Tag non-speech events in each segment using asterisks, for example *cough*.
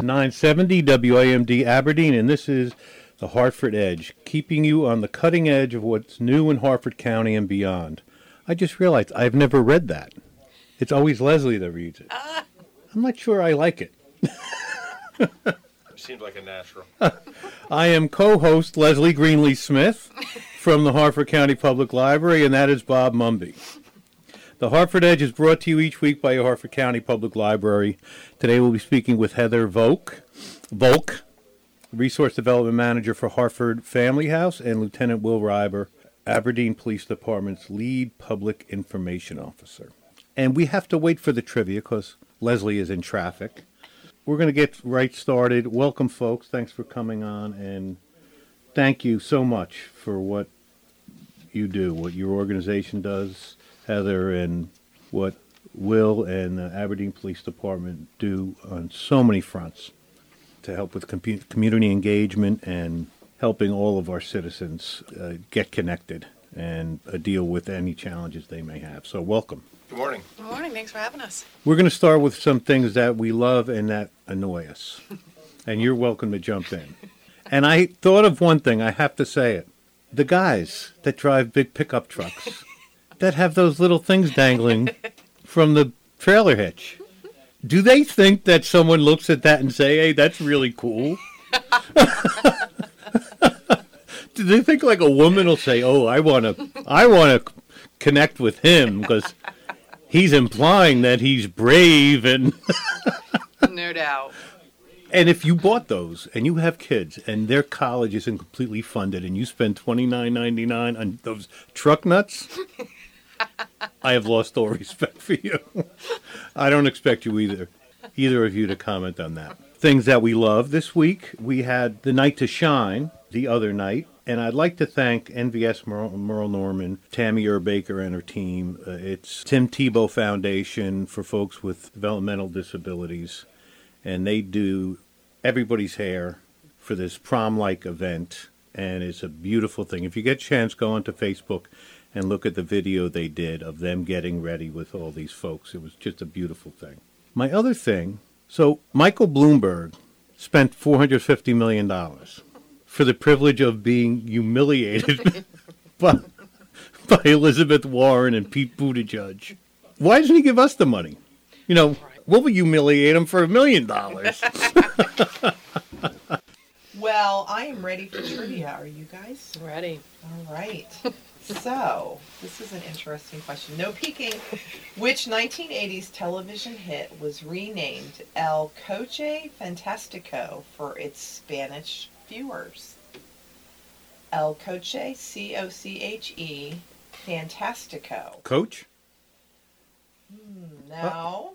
It's 970 WAMD Aberdeen, and this is the Harford Edge, keeping you on the cutting edge of what's new in Harford County and beyond. I just realized I've never read that. It's always Leslie that reads it. Ah. I'm not sure I like it. *laughs* Seems like a natural. *laughs* I am co host Leslie Greenly Smith *laughs* from the Harford County Public Library, and that is Bob Mumby. The Harford Edge is brought to you each week by your Harford County Public Library. Today we'll be speaking with Heather Volk, Volk, Resource Development Manager for Harford Family House, and Lieutenant Will Reiber, Aberdeen Police Department's lead public information officer. And we have to wait for the trivia because Leslie is in traffic. We're going to get right started. Welcome, folks. Thanks for coming on, and thank you so much for what you do, what your organization does, Heather, and what Will and the Aberdeen Police Department do on so many fronts to help with compu- community engagement and helping all of our citizens uh, get connected and uh, deal with any challenges they may have. So, welcome. Good morning. Good morning. Thanks for having us. We're going to start with some things that we love and that annoy us. *laughs* and you're welcome to jump in. And I thought of one thing, I have to say it. The guys that drive big pickup trucks that have those little things dangling *laughs* from the trailer hitch. Do they think that someone looks at that and say, "Hey, that's really cool"? *laughs* Do they think like a woman will say, "Oh, I want to I want to connect with him because he's implying that he's brave and *laughs* No doubt. and if you bought those and you have kids and their college isn't completely funded and you spend twenty nine ninety nine on those truck nuts, I have lost all respect for you. I don't expect you either, either of you to comment on that. Things that we love this week, we had the night to shine the other night, and I'd like to thank NVS Merle, Merle Norman, Tammy Urbaker, and her team. Uh, it's Tim Tebow Foundation for folks with developmental disabilities and they do everybody's hair for this prom-like event, and it's a beautiful thing. If you get a chance, go onto Facebook and look at the video they did of them getting ready with all these folks. It was just a beautiful thing. My other thing, so Michael Bloomberg spent four hundred fifty million dollars for the privilege of being humiliated *laughs* by, by Elizabeth Warren and Pete Buttigieg. Why doesn't he give us the money? You know, we'll humiliate him for a million dollars. *laughs* Well, I am ready for trivia. Are you guys? Ready. All right. *laughs* So, this is an interesting question. No peeking. *laughs* Which 1980s television hit was renamed El Coche Fantastico for its Spanish viewers? El Coche, C O C H E, Fantastico. Coach, No,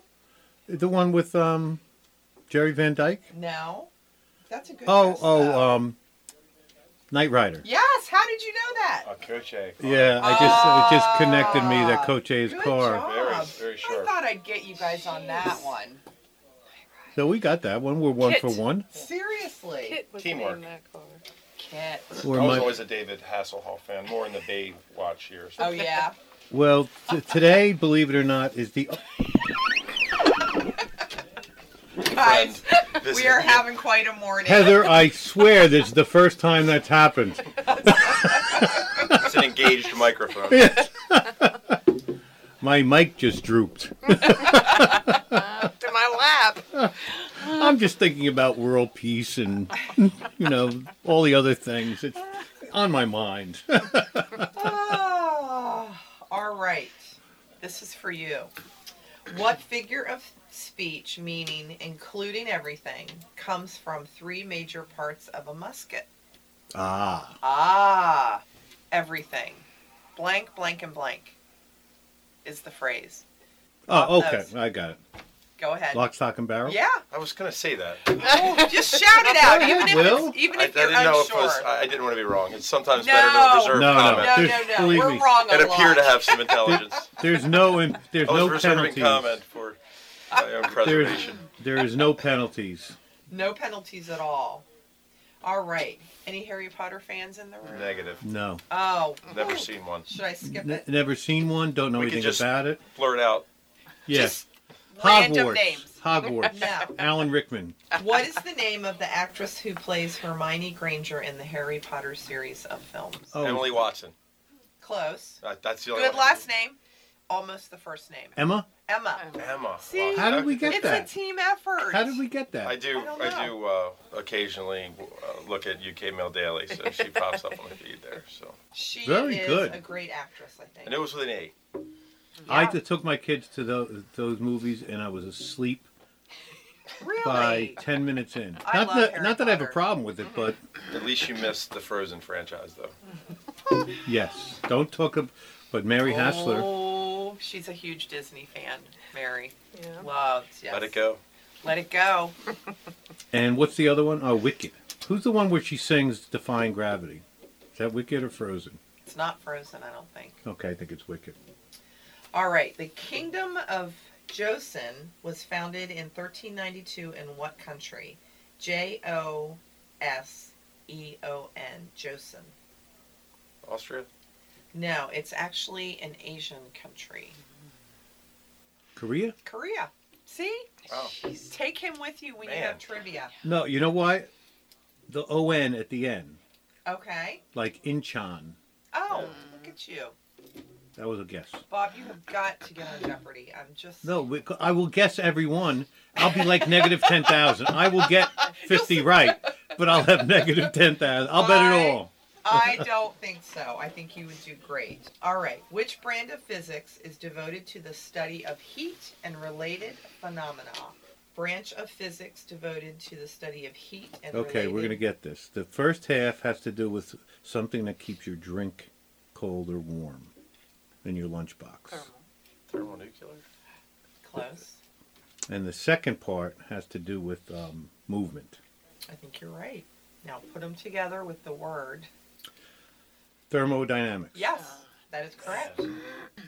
the one with um, Jerry Van Dyke. no. That's a good Oh, guess, oh, though. um, Knight Rider. Yes, how did you know that? A coche. Yeah, I just it just connected me that Ah, Coach A's good car. job. Very, very I sharp. thought I'd get you guys on that one. So we got that one. We're one Kit. for one. Seriously. Kit was Teamwork. named that car. Kit. We're I was my- always a David Hasselhoff fan, more in the Bay Watch years. Oh yeah. well, t- today, believe it or not, is the *laughs* Guys, we are having quite a morning. Heather. I swear, this is the first time that's happened. *laughs* It's an engaged microphone. *laughs* My mic just drooped. *laughs* To my lap. I'm just thinking about world peace and you know all the other things. It's on my mind. Ah, all right. This is for you. What figure of speech, meaning including everything, comes from three major parts of a musket? ah, Ah, everything. Blank, blank, and blank is the phrase. oh, okay, those. I got it. Go ahead. Lock, stock, and barrel. Yeah. I was going to say that. Oh, just shout it out, even if Will? it's, even I, I you're didn't know if unsure. it was. I I didn't want to be wrong. It's sometimes No. better to reserve No, no, comment no, There's- no, no. believe We're me. wrong. and a appear to have some intelligence. *laughs* There's no in- there's I was no reserving penalties. comment for my own There's preservation. there is no penalties. No penalties at all. All right. Any Harry Potter fans in the room? Negative. No, Oh, Never seen one. should I skip N- it? never seen one. Don't know We could anything just- about it. Blurt out. Yes, Just random Hogwarts. names. *laughs* Hogwarts. No. Alan Rickman. What is the name of the actress who plays Hermione Granger in the Harry Potter series of films? Oh, Emily Watson. Close. Uh, that's the only Good one. last name. Almost the first name. Emma. Emma. Emma. See? How did we get It's that? a team effort. How did we get that? I do. I don't I, do uh, occasionally uh, look at UK Mail Daily, so she pops up on the feed there. So, She Very is good. a great actress, I think. and it was with an A. I Yeah. t- took my kids to those, those movies and I was asleep Really? by 10 minutes in. I not love that, Harry not that I have a Potter. problem with it, but *laughs* At least you missed the Frozen franchise, though. *laughs* yes. Don't talk ab- but Mary Hassler. Oh, she's a huge Disney fan, Mary. Yeah. Loves, yes. Let it go. Let it go. *laughs* And what's the other one? Oh, Wicked. Who's the one where she sings Defying Gravity? Is that Wicked or Frozen? It's not frozen, I don't think. Okay, I think it's Wicked. All right. The Kingdom of Joseon was founded in 1392 in what country? J O S E O N. Joseon. Austria. No, it's actually an Asian country. Korea? Korea. See? Wow. Take him with you when you have trivia. No, you know why? The O N at the end, Okay. like Incheon. Oh, look at you. That was a guess. Bob, you have got to get on Jeopardy. I'm just. No, we- I will guess every one. I'll be like negative 10,000. I will get *laughs* 50 right, but I'll have negative 10,000. I'll bet it all. I *laughs* don't think so. I think you would do great. All right. Which brand of physics is devoted to the study of heat and related phenomena? Branch of physics devoted to the study of heat and Okay, related... we're going to get this. The first half has to do with something that keeps your drink cold or warm in your lunchbox. Thermal. Thermonuclear. close. And the second part has to do with um, movement. I think you're right. Now put them together with the word. Thermodynamics. Yes, that is correct.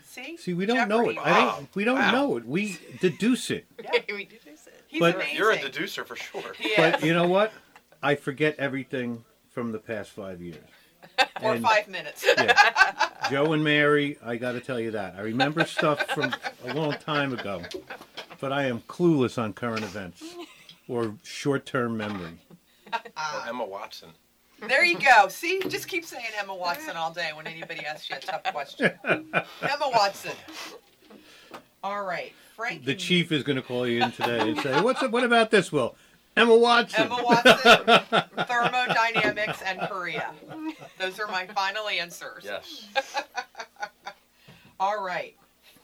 See? See, we don't know it. Jeopardy. I don't. We don't Wow. know it. We deduce it. Yeah, *laughs* we do this. it. he's But- amazing. You're a deducer for sure. He But is. you know what? I forget everything from the past five years. *laughs* For and- five minutes. Yeah. *laughs* Joe and Mary, I got to tell you that. I remember stuff from a long time ago, but I am clueless on current events or short-term memory. Or Emma Watson. There you go. See, just keep saying Emma Watson all day when anybody asks you a tough question. Emma Watson. All right, Frank. The chief is going to call you in today and say, "What's up? What about this, Will?" Emma Watson. Emma Watson, *laughs* thermodynamics, and Korea. Those are my final answers. Yes. *laughs* All right.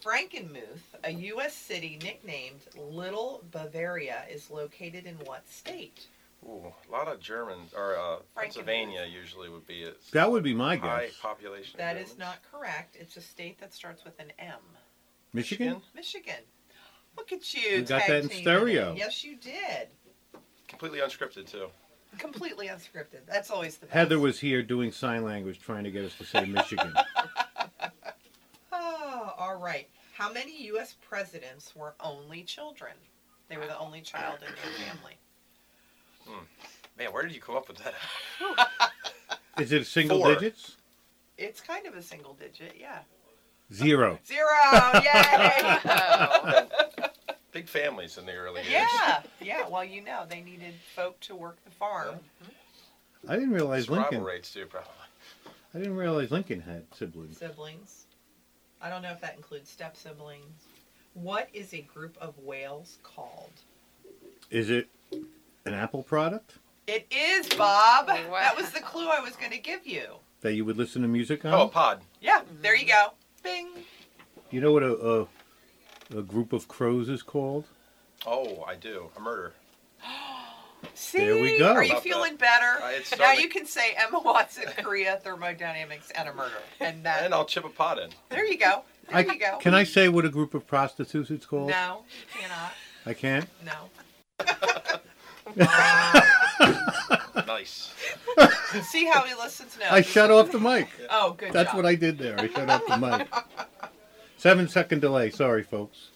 Frankenmuth, a U.S. city nicknamed Little Bavaria, is located in what state? Ooh, a lot of Germans or uh, Pennsylvania usually would be a That would be my high guess. population. That is not correct. It's a state that starts with an M. Michigan. Michigan. Look at you. We got that in stereo. it. Yes, you did. Completely unscripted too. Completely unscripted. That's always the best. Heather was here doing sign language, trying to get us to say Michigan. *laughs* Oh, all right. How many U.S. presidents were only children? They were the only child in their family. Hmm. Man, where did you come up with that? *laughs* Is it single Four. digits? It's kind of a single digit, yeah. Zero. Zero! Yay! *laughs* Big families in the early years. yeah, *laughs* yeah. Well, you know, they needed folk to work the farm. I didn't realize Survival Lincoln. rates too, probably. I didn't realize Lincoln had siblings. Siblings. I don't know if that includes step siblings. What is a group of whales called? Is it an Apple product It is, Bob. Wow. That was the clue I was going to give you. that you would listen to music on? Oh, a pod. Yeah, there you mm-hmm. go. Bing. You know what a, a a group of crows is called? Oh, I do. A murder. See? *gasps* There we go. Are you About feeling better? Uh, it's now starting- you can say Emma Watson, Korea, thermodynamics, and a murder. And that. And I'll chip a pot in. there you go. There I, you go. Can I say what a group of prostitutes it's called? No, you cannot. I can't. No. *laughs* *laughs* Nice. See how he listens now. I shut off the mic. Oh, good That's job. what I did there. I shut off the mic. *laughs* Seven second delay. Sorry, folks.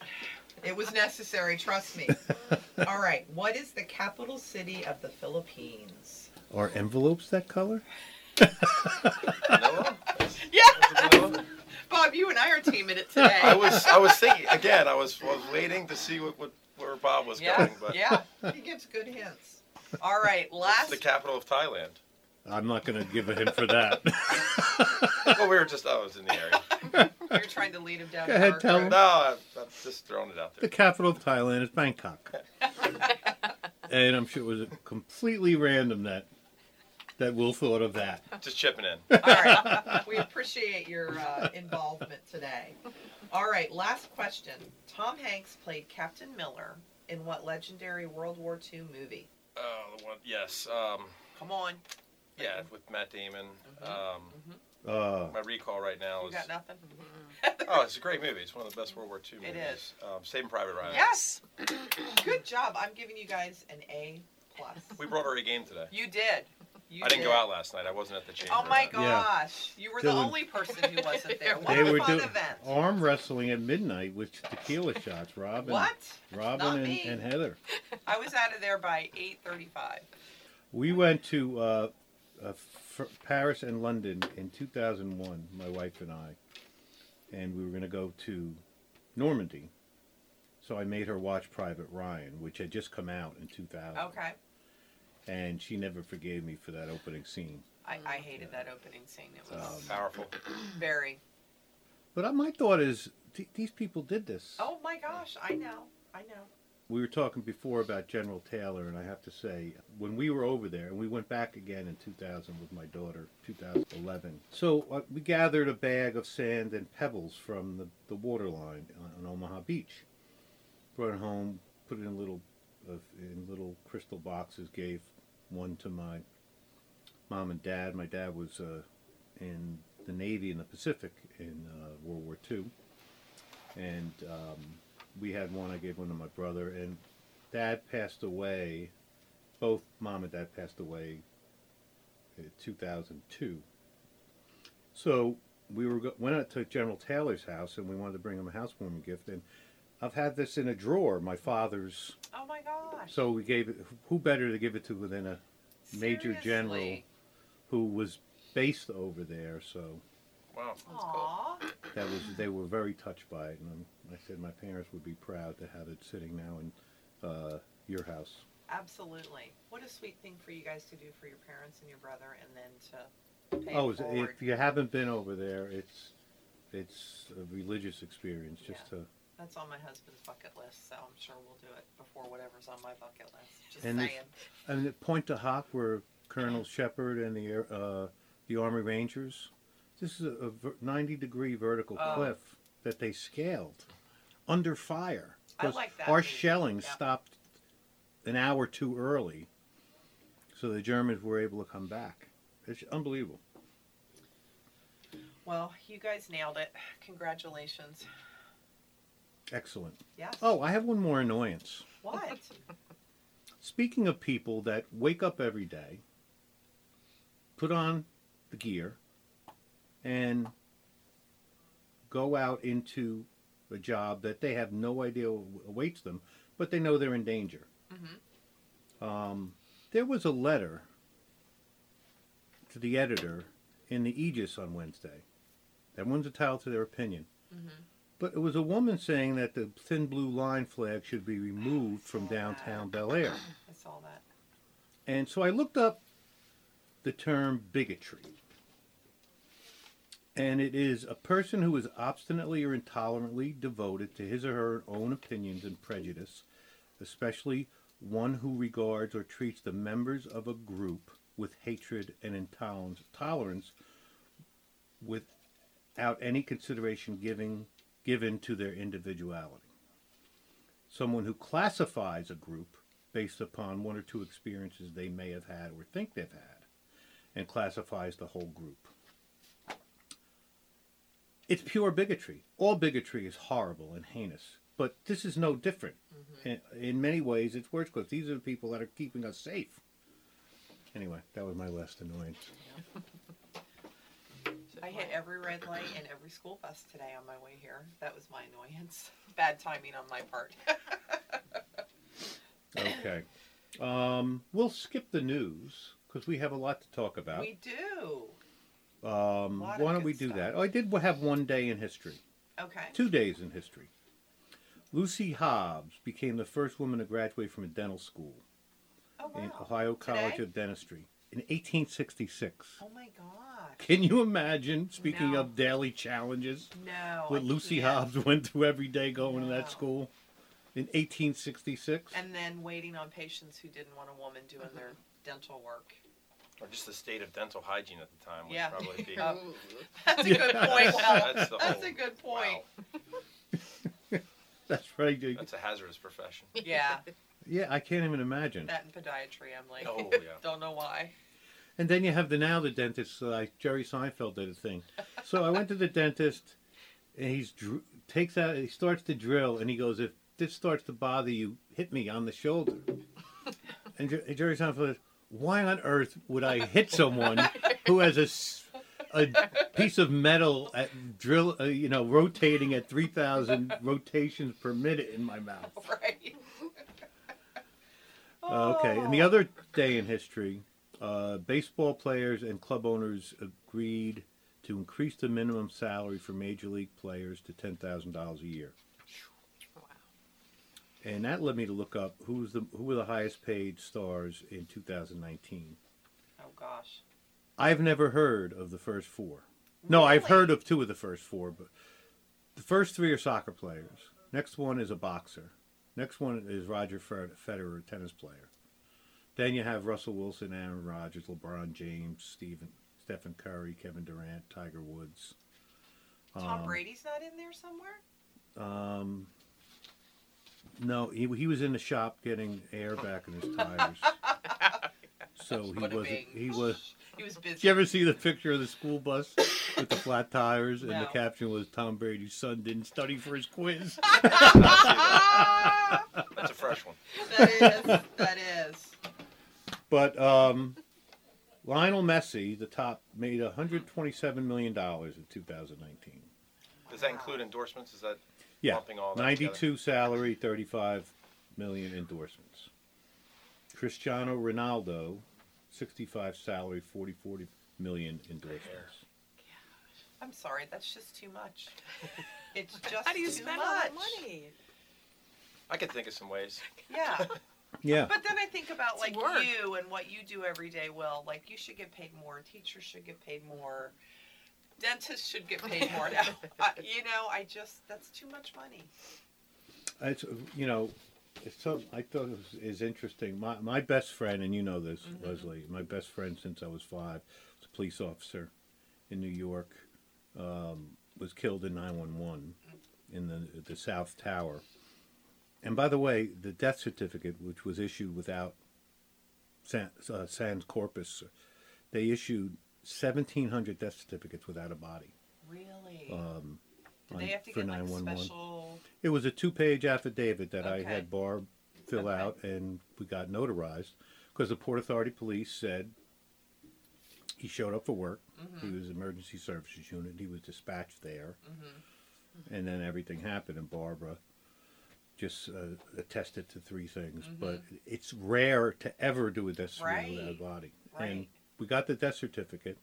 It was necessary, trust me. *laughs* All right. What is the capital city of the Philippines? Are envelopes that color? *laughs* Manila? Yeah. Manila? Bob, you and I are teaming it today. I was I was thinking again. I was was waiting to see what, what where Bob was yeah, going, but yeah. He gives good hints. All right, it's last. the capital of Thailand. I'm not going to give a hint for that. Well, we were just I was in the area. *laughs* You're trying to lead him down. Go a ahead, dark tell road. him. No, I've, I've just thrown it out there. the capital of Thailand is Bangkok. *laughs* and I'm sure it was completely random that that Will thought of that. Just chipping in. All right. We appreciate your uh, involvement today. All right, last question. Tom Hanks played Captain Miller in what legendary World War II movie? Oh, the one. Yes. Um, Come on. yeah, with Matt Damon. Um, Uh, my recall right now You is. got nothing? *laughs* Oh, it's a great movie. It's one of the best World War II It movies. Um, Saving Private Ryan. Yes. Good job. I'm giving you guys an A plus. We brought her a game today. You did. You I didn't did. go out last night. I wasn't at the chamber. Oh my event. Yeah. gosh. You were the Dylan- only person who wasn't there. *laughs* What they a were fun doing event. arm wrestling at midnight with tequila shots. Robin, *laughs* What? Not Robin, and, me. and Heather. I was out of there by 8:35. We went to uh, uh, F- Paris and London in 2001, my wife and I, and we were going to go to Normandy. So I made her watch Private Ryan, which had just come out in 2000, Okay. and she never forgave me for that opening scene. I, I hated that opening scene. It was Um, Powerful. *clears throat* very. But my thought is, th- these people did this. Oh my gosh! I know. I know. We were talking before about General Taylor, and I have to say, when we were over there, and we went back again in 2000 with my daughter, 2011. So uh, we gathered a bag of sand and pebbles from the, the water line on, on Omaha Beach. Brought it home, put it in little uh, in little crystal boxes. Gave one to my mom and dad. My dad was uh, in the Navy in the Pacific in uh, World War II, and um, we had one. I gave one to my brother, and Dad passed away. Both mom and dad passed away in 2002. So we were go- went out to General Taylor's house, and we wanted to bring him a housewarming gift. And I've had this in a drawer, my father's. Oh my gosh. So we gave it. Who better to give it to than a Major General who was based over there? So Wow. That's cool. That was they were very touched by it, and I said my parents would be proud to have it sitting now in uh, your house. Absolutely. What a sweet thing for you guys to do for your parents and your brother, and then to pay Oh, it forward. if you haven't been over there, it's it's a religious experience. Just Yeah. to That's on my husband's bucket list, so I'm sure we'll do it before whatever's on my bucket list. Just And this- saying. and at Pointe du Hoc, where Colonel *clears throat* Shepard and the uh, the Army Rangers, this is a, a 90 degree vertical Oh. cliff that they scaled under fire. I like that Our movie. shelling Yeah. stopped an hour too early, so the Germans were able to come back. It's unbelievable. Well, you guys nailed it. Congratulations. Excellent. Yes. Oh, I have one more annoyance. What? *laughs* Speaking of people that wake up every day, put on the gear, and go out into a job that they have no idea awaits them, but they know they're in danger. Mhm. Um, there was a letter to the editor in the Aegis on Wednesday. Everyone's entitled to their opinion. Mhm. But it was a woman saying that the thin blue line flag should be removed from downtown Bel Air. I saw that. And so I looked up the term bigotry. And it is a person who is obstinately or intolerantly devoted to his or her own opinions and prejudice, especially one who regards or treats the members of a group with hatred and intolerance without any consideration giving, given to their individuality. Someone who classifies a group based upon one or two experiences they may have had or think they've had and classifies the whole group. It's pure bigotry. All bigotry is horrible and heinous, but this is no different. In, in many ways, it's worse because these are the people that are keeping us safe. Anyway, that was my last annoyance. *laughs* I hit every red light and every school bus today on my way here. That was my annoyance. *laughs* Bad timing on my part. *laughs* Okay. Um, we'll skip the news because we have a lot to talk about. we do. Um, why don't we do stuff. that? Oh, I did have one day in history. Okay. Two days in history. Lucy Hobbs became the first woman to graduate from a dental school Oh in wow. Ohio College Today? of Dentistry in 1866. Oh my gosh. Can you imagine, speaking No. of daily challenges, No. what I Lucy can't. Hobbs *laughs* went through every day going to that school in 1866? And then waiting on patients who didn't want a woman doing their dental work. Or just the state of dental hygiene at the time would Yeah. probably be. *laughs* That's a good *laughs* point. Well, That's the that's whole- a good point. Wow, That's right. dude. that's a hazardous profession. *laughs* Yeah. Yeah, I can't even imagine. That and podiatry, I'm like, Oh, yeah. don't know why. And then you have the now the dentist, like Jerry Seinfeld did a thing. So I went to the dentist, and he's dr- takes out, he starts to drill, and he goes, "If this starts to bother you, hit me on the shoulder." And Jer- Jerry Seinfeld, says, why on earth would I hit someone who has a, a piece of metal at drill, uh, you know, rotating at three thousand rotations per minute in my mouth? *laughs* Right. Uh, okay, and the other day in history, uh, baseball players and club owners agreed to increase the minimum salary for major league players to ten thousand dollars a year. And that led me to look up who was the who were the highest paid stars in 2019. Oh gosh. I've never heard of the first four. No, I've heard of two of the first four, but the first three are soccer players. Next one is a boxer. Next one is Roger Federer, tennis player. Then you have Russell Wilson, Aaron Rodgers, LeBron James, Stephen, Stephen Curry, Kevin Durant, Tiger Woods. Tom Um, Brady's not in there somewhere? Um, no, he, he was in the shop getting air back in his tires. *laughs* so he Bada wasn't. bing. He was. He was busy. Did you ever see the picture of the school bus with the flat tires and the No. caption was Tom Brady's son didn't study for his quiz? Ah, *laughs* That's a fresh one. that is. That is. but um, Lionel Messi, the top, made 127 million dollars in 2019. Does that include endorsements? Is that Yeah, lumping all that 92 salary, 35 million endorsements. Cristiano Ronaldo, 65 salary, 40 40 million endorsements. I'm sorry. That's just too much. *laughs* It's just How do you too spend much. all that money? I could think of some ways. *laughs* Yeah. Yeah, But then I think about It's like work. you and what you do every day. Will like you should get paid more. Teachers should get paid more. Dentists should get paid *laughs* more. Now, I, you know, I just that's too much money. it's you know, it's so I thought it was is interesting. My my best friend, and you know this, Leslie, my best friend since I was five, was a police officer in New York. Um, was killed in nine one one in the the South Tower. And by the way, the death certificate, which was issued without San, uh, sans corpus, they issued seventeen hundred death certificates without a body. Really? Um, do on- they have to for get like a 911. special? It was a two-page affidavit that I Okay. had Barb fill Okay. out, and we got notarized because the Port Authority Police said he showed up for work. Mm-hmm. He was emergency services unit. He was dispatched there, Mm-hmm. and then everything happened. And Barbara just uh, attested to three things. But it's rare to ever do a death certificate without a Mm-hmm. Right. body. And Right. We got the death certificate,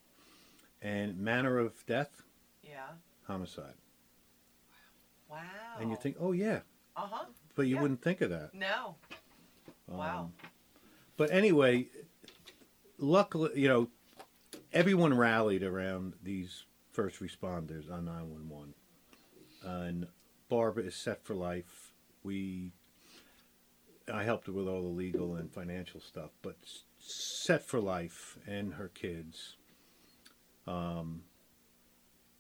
and manner of death, Yeah. homicide. Wow. And you think, oh yeah, Uh huh. but you Yeah. wouldn't think of that. No. Wow. Um, But anyway, luckily, you know, everyone rallied around these first responders on 911. And Barbara is set for life. We, I helped her with all the legal and financial stuff, but set for life and her kids. Um,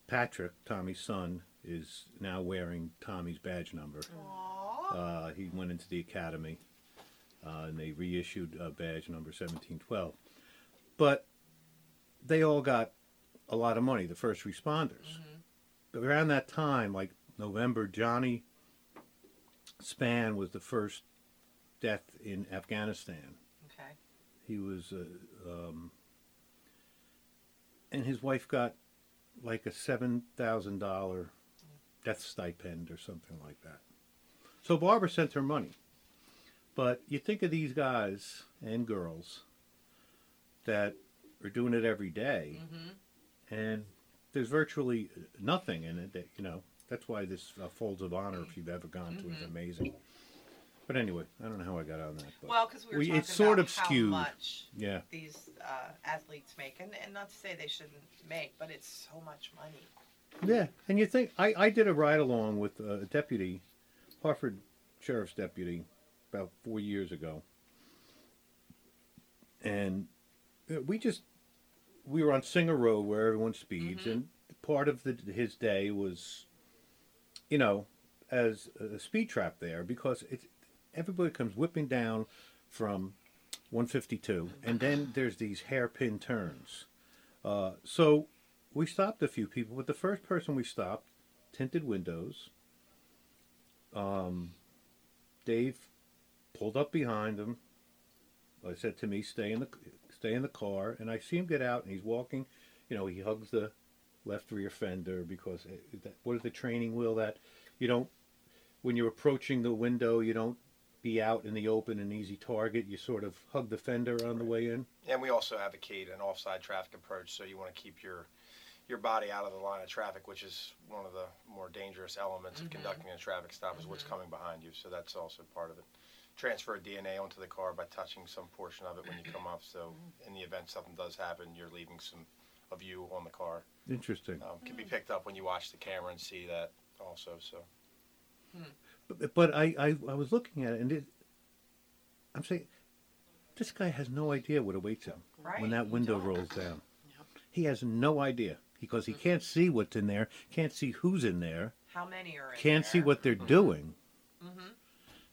Patrick, Tommy's son, is now wearing Tommy's badge number. Uh, he went into the academy, uh, and they reissued uh, badge number 1712. But they all got a lot of money, the first responders. But around that time, like November, Johnny Spann was the first death in Afghanistan. He was, uh, um, and his wife got like a seven thousand dollar death stipend or something like that. So Barbara sent her money, but you think of these guys and girls that are doing it every day, Mm-hmm. and there's virtually nothing in it. That, you know, that's why this uh, Folds of Honor, if you've ever gone to, it, is amazing. But anyway, I don't know how I got on that. But Well, because we were We- talking it's sort about of how skewed. much yeah, these uh, athletes make, and, and not to say they shouldn't make, but it's so much money. yeah. And you think I, I did a ride along with a deputy, Harford sheriff's deputy, about four years ago, and uh, we just we were on Singer Road where everyone speeds, and part of the, his day was, you know, as a speed trap there because it's everybody comes whipping down from 152, and then there's these hairpin turns. Uh, so we stopped a few people, but the first person we stopped, tinted windows. Um, Dave pulled up behind him. I said to me, "Stay in the stay in the car," and I see him get out, and he's walking. You know, he hugs the left rear fender because it, that, what is the training wheel that you don't when you're approaching the window, you don't be out in the open and easy target. You sort of hug the fender on the way in. And we also advocate an offside traffic approach, so you want to keep your your body out of the line of traffic, which is one of the more dangerous elements of mm-hmm. conducting a traffic stop, is what's mm-hmm. coming behind you. So that's also part of it. Transfer DNA onto the car by touching some portion of it when you come up. So in the event something does happen, you're leaving some of you on the car. Interesting. Um, can be picked up when you watch the camera and see that also. So hmm. But, but I, I, I was looking at it and it, I'm saying, this guy has no idea what awaits him Right, when that window rolls down. Yep. He has no idea because he can't see what's in there, can't see who's in there, How many are in can't see what they're doing. Mhm.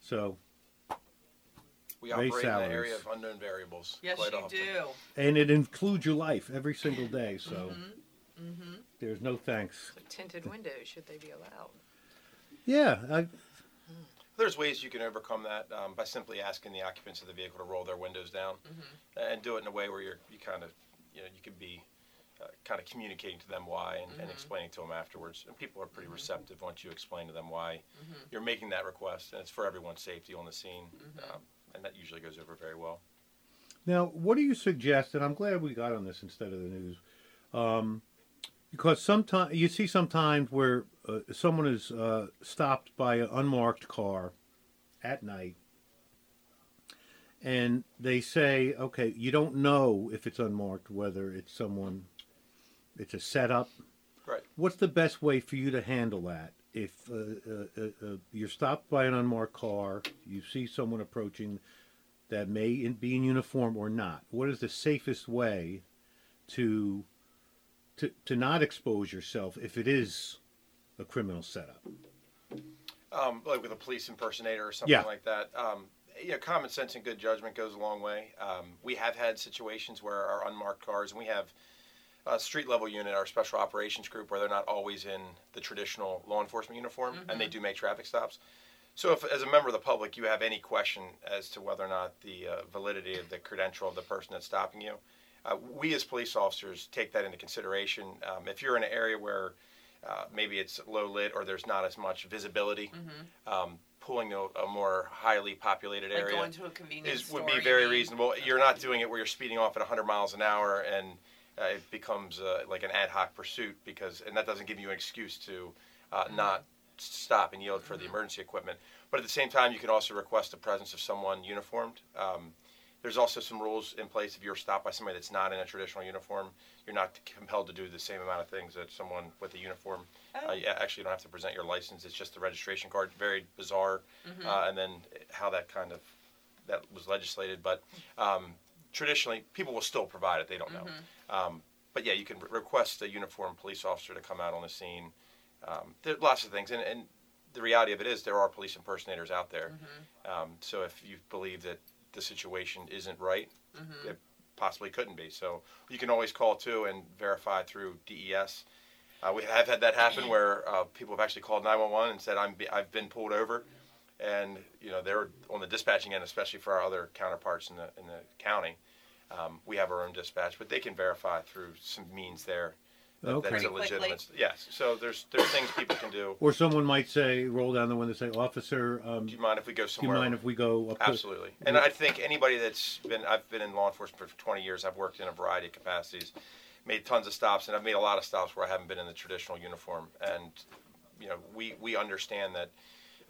So, we Raise operate in the area of unknown variables. Yes, quite you often. do. and it includes your life every single day. So Mm-hmm. there's no thanks. So tinted windows, should they be allowed? Yeah, I, There's ways you can overcome that um, by simply asking the occupants of the vehicle to roll their windows down, Mm-hmm. and do it in a way where you're you kind of you know you can be uh, kind of communicating to them why and, and Mhm. explaining to them afterwards. And people are pretty receptive once you explain to them why Mhm. you're making that request, and it's for everyone's safety on the scene, Mhm. um, and that usually goes over very well. Now, what do you suggest? And I'm glad we got on this instead of the news, um, because sometimes you see sometimes where uh, someone is uh, stopped by an unmarked car at night, and they say, "Okay, you don't know if it's unmarked, whether it's someone, it's a setup." Right. What's the best way for you to handle that? If uh, uh, uh, uh, you're stopped by an unmarked car, you see someone approaching that may be in uniform or not. What is the safest way to to to not expose yourself if it is a criminal setup? um, like with a police impersonator or something Yeah. like that. Um, you know, common sense and good judgment goes a long way. Um, we have had situations where our unmarked cars, and we have a street level unit, our special operations group, where they're not always in the traditional law enforcement uniform, and they do make traffic stops. So, if as a member of the public you have any question as to whether or not the uh, validity of the credential of the person that's stopping you, uh, we as police officers take that into consideration. Um, if you're in an area where uh, maybe it's low lit or there's not as much visibility, um, pulling a, a more highly populated Mm-hmm. Like area going to a convenience is would be very reasonable. You're not doing it where you're speeding off at 100 miles an hour and uh, it becomes uh, like an ad hoc pursuit because and that doesn't give you an excuse to uh, Mm-hmm. not stop and yield for the emergency equipment. But at the same time, you can also request the presence of someone uniformed. Um, there's also some rules in place if you're stopped by somebody that's not in a traditional uniform. You're not compelled to do the same amount of things that someone with a uniform. Oh. Uh, you actually don't have to present your license. It's just the registration card. Very bizarre. Mm-hmm. Uh, and then how that kind of that was legislated. But um, traditionally, people will still provide it. They don't know. Mm-hmm. Um, but yeah, you can re- request a uniformed police officer to come out on the scene. Um, there are lots of things, and, and the reality of it is there are police impersonators out there. Mm-hmm. Um, so if you believe that the situation isn't right, Mm-hmm. it possibly couldn't be. So you can always call too and verify through DES. Uh, we have had that happen where uh, people have actually called 911 and said, I'm be- I've been pulled over. And, you know, they're on the dispatching end, especially for our other counterparts in the, in the county. Um, we have our own dispatch, but they can verify through some means there. That, Okay. That's a quickly. legitimate. Yes. So there's there's things people can do. Or someone might say, roll down the window, and say, "Officer, um, Do do you mind if we go smaller? Do you somewhere? mind if we go up?" to-" Absolutely. And I think anybody that's been, I've been in law enforcement for 20 years, I've worked in a variety of capacities. made tons of stops, and I've made a lot of stops where I haven't been in the traditional uniform, and you know, we we understand that.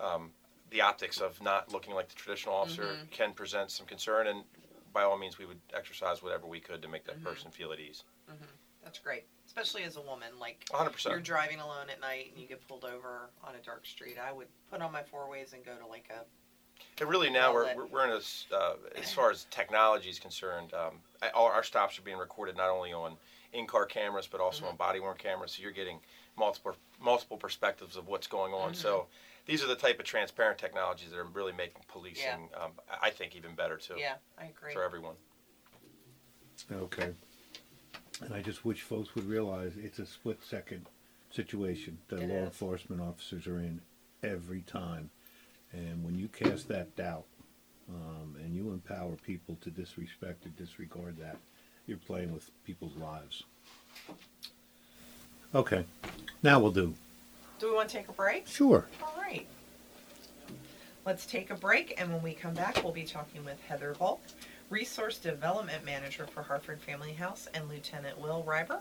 Um, the optics of not looking like the traditional officer Mm-hmm. can present some concern, and by all means, we would exercise whatever we could to make Mm-hmm. that person feel at ease. That's great, especially as a woman. Like 100%. you're driving alone at night and you get pulled over on a dark street. I would put on my four ways and go to like a And really now we're, we're, we're in a, s- uh, as far as technology is concerned, um, all our stops are being recorded not only on in-car cameras but also on body-worn cameras. So you're getting multiple multiple perspectives of what's going on. So these are the type of transparent technologies that are really making policing, um, I I think, even better too yeah. I agree. for everyone. Okay. And I just wish folks would realize it's a split second situation that It law is. enforcement officers are in every time. And when you cast that doubt um, and you empower people to disrespect or disregard that, you're playing with people's lives. Okay. Now we'll do. Do we want to take a break? Sure. All right. Let's take a break, and when we come back, we'll be talking with Heather Volk, Resource Development Manager for Harford Family House, and Lieutenant Will Reiber,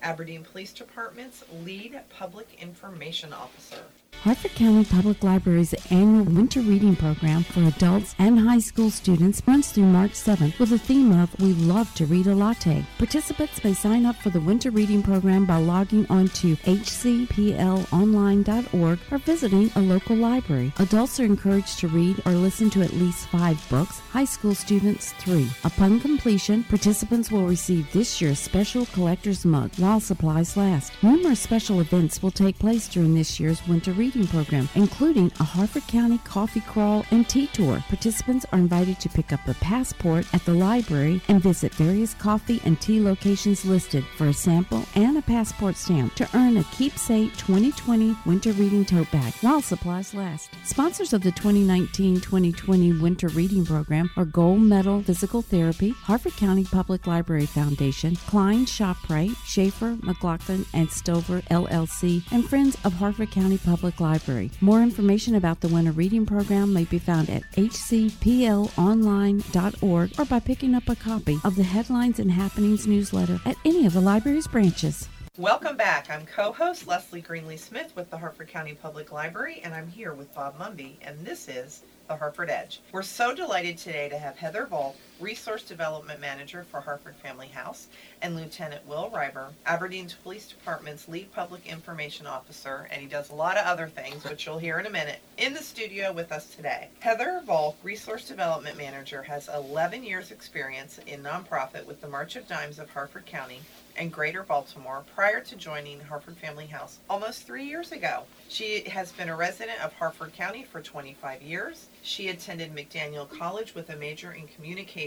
Aberdeen Police Department's lead public information officer. Harford County Public Library's annual winter reading program for adults and high school students runs through March 7th with a theme of We Love to Read a Latte. Participants may sign up for the winter reading program by logging on to hcplonline.org or visiting a local library. Adults are encouraged to read or listen to at least five books, high school students three. Upon completion, participants will receive this year's special collector's mug while supplies last. Numerous special events will take place during this year's winter reading program, including a Harford County coffee crawl and tea tour. Participants are invited to pick up a passport at the library and visit various coffee and tea locations listed for a sample and a passport stamp to earn a keepsake 2020 winter reading tote bag while supplies last. Sponsors of the 2019-2020 winter reading program are Gold Medal Physical Therapy, Harford County Public Library Foundation, Klein ShopRite, Schaefer, McLaughlin, and Stover LLC, and Friends of Harford County Public Library. More information about the winter reading program may be found at hcplonline.org or by picking up a copy of the Headlines and Happenings newsletter at any of the library's branches. Welcome back. I'm co-host Leslie Greenly Smith with the Harford County Public Library, and I'm here with Bob Mumby, and this is the Harford Edge. We're so delighted today to have Heather Volk, Resource Development Manager for Harford Family House, and Lieutenant Will Reiber, Aberdeen Police Department's lead public information officer, and he does a lot of other things, which you'll hear in a minute, in the studio with us today. Heather Volk, Resource Development Manager, has 11 years experience in nonprofit with the March of Dimes of Harford County and Greater Baltimore prior to joining Harford Family House almost three years ago. She has been a resident of Harford County for 25 years. She attended McDaniel College with a major in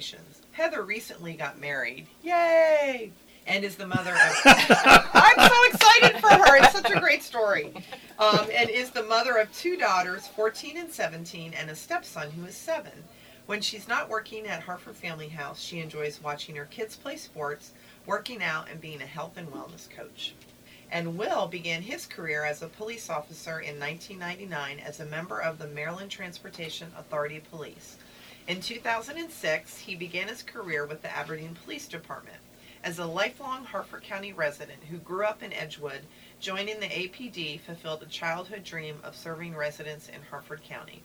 communications. Heather recently got married. Yay! And is the mother of. *laughs* I'm so excited for her. It's such a great story. Um, and is the mother of two daughters, 14 and 17, and a stepson who is seven. When she's not working at Harford Family House, she enjoys watching her kids play sports, working out, and being a health and wellness coach. And Will began his career as a police officer in 1999 as a member of the Maryland Transportation Authority Police. In 2006, he began his career with the Aberdeen Police Department. As a lifelong Harford County resident who grew up in Edgewood, joining the APD fulfilled a childhood dream of serving residents in Harford County.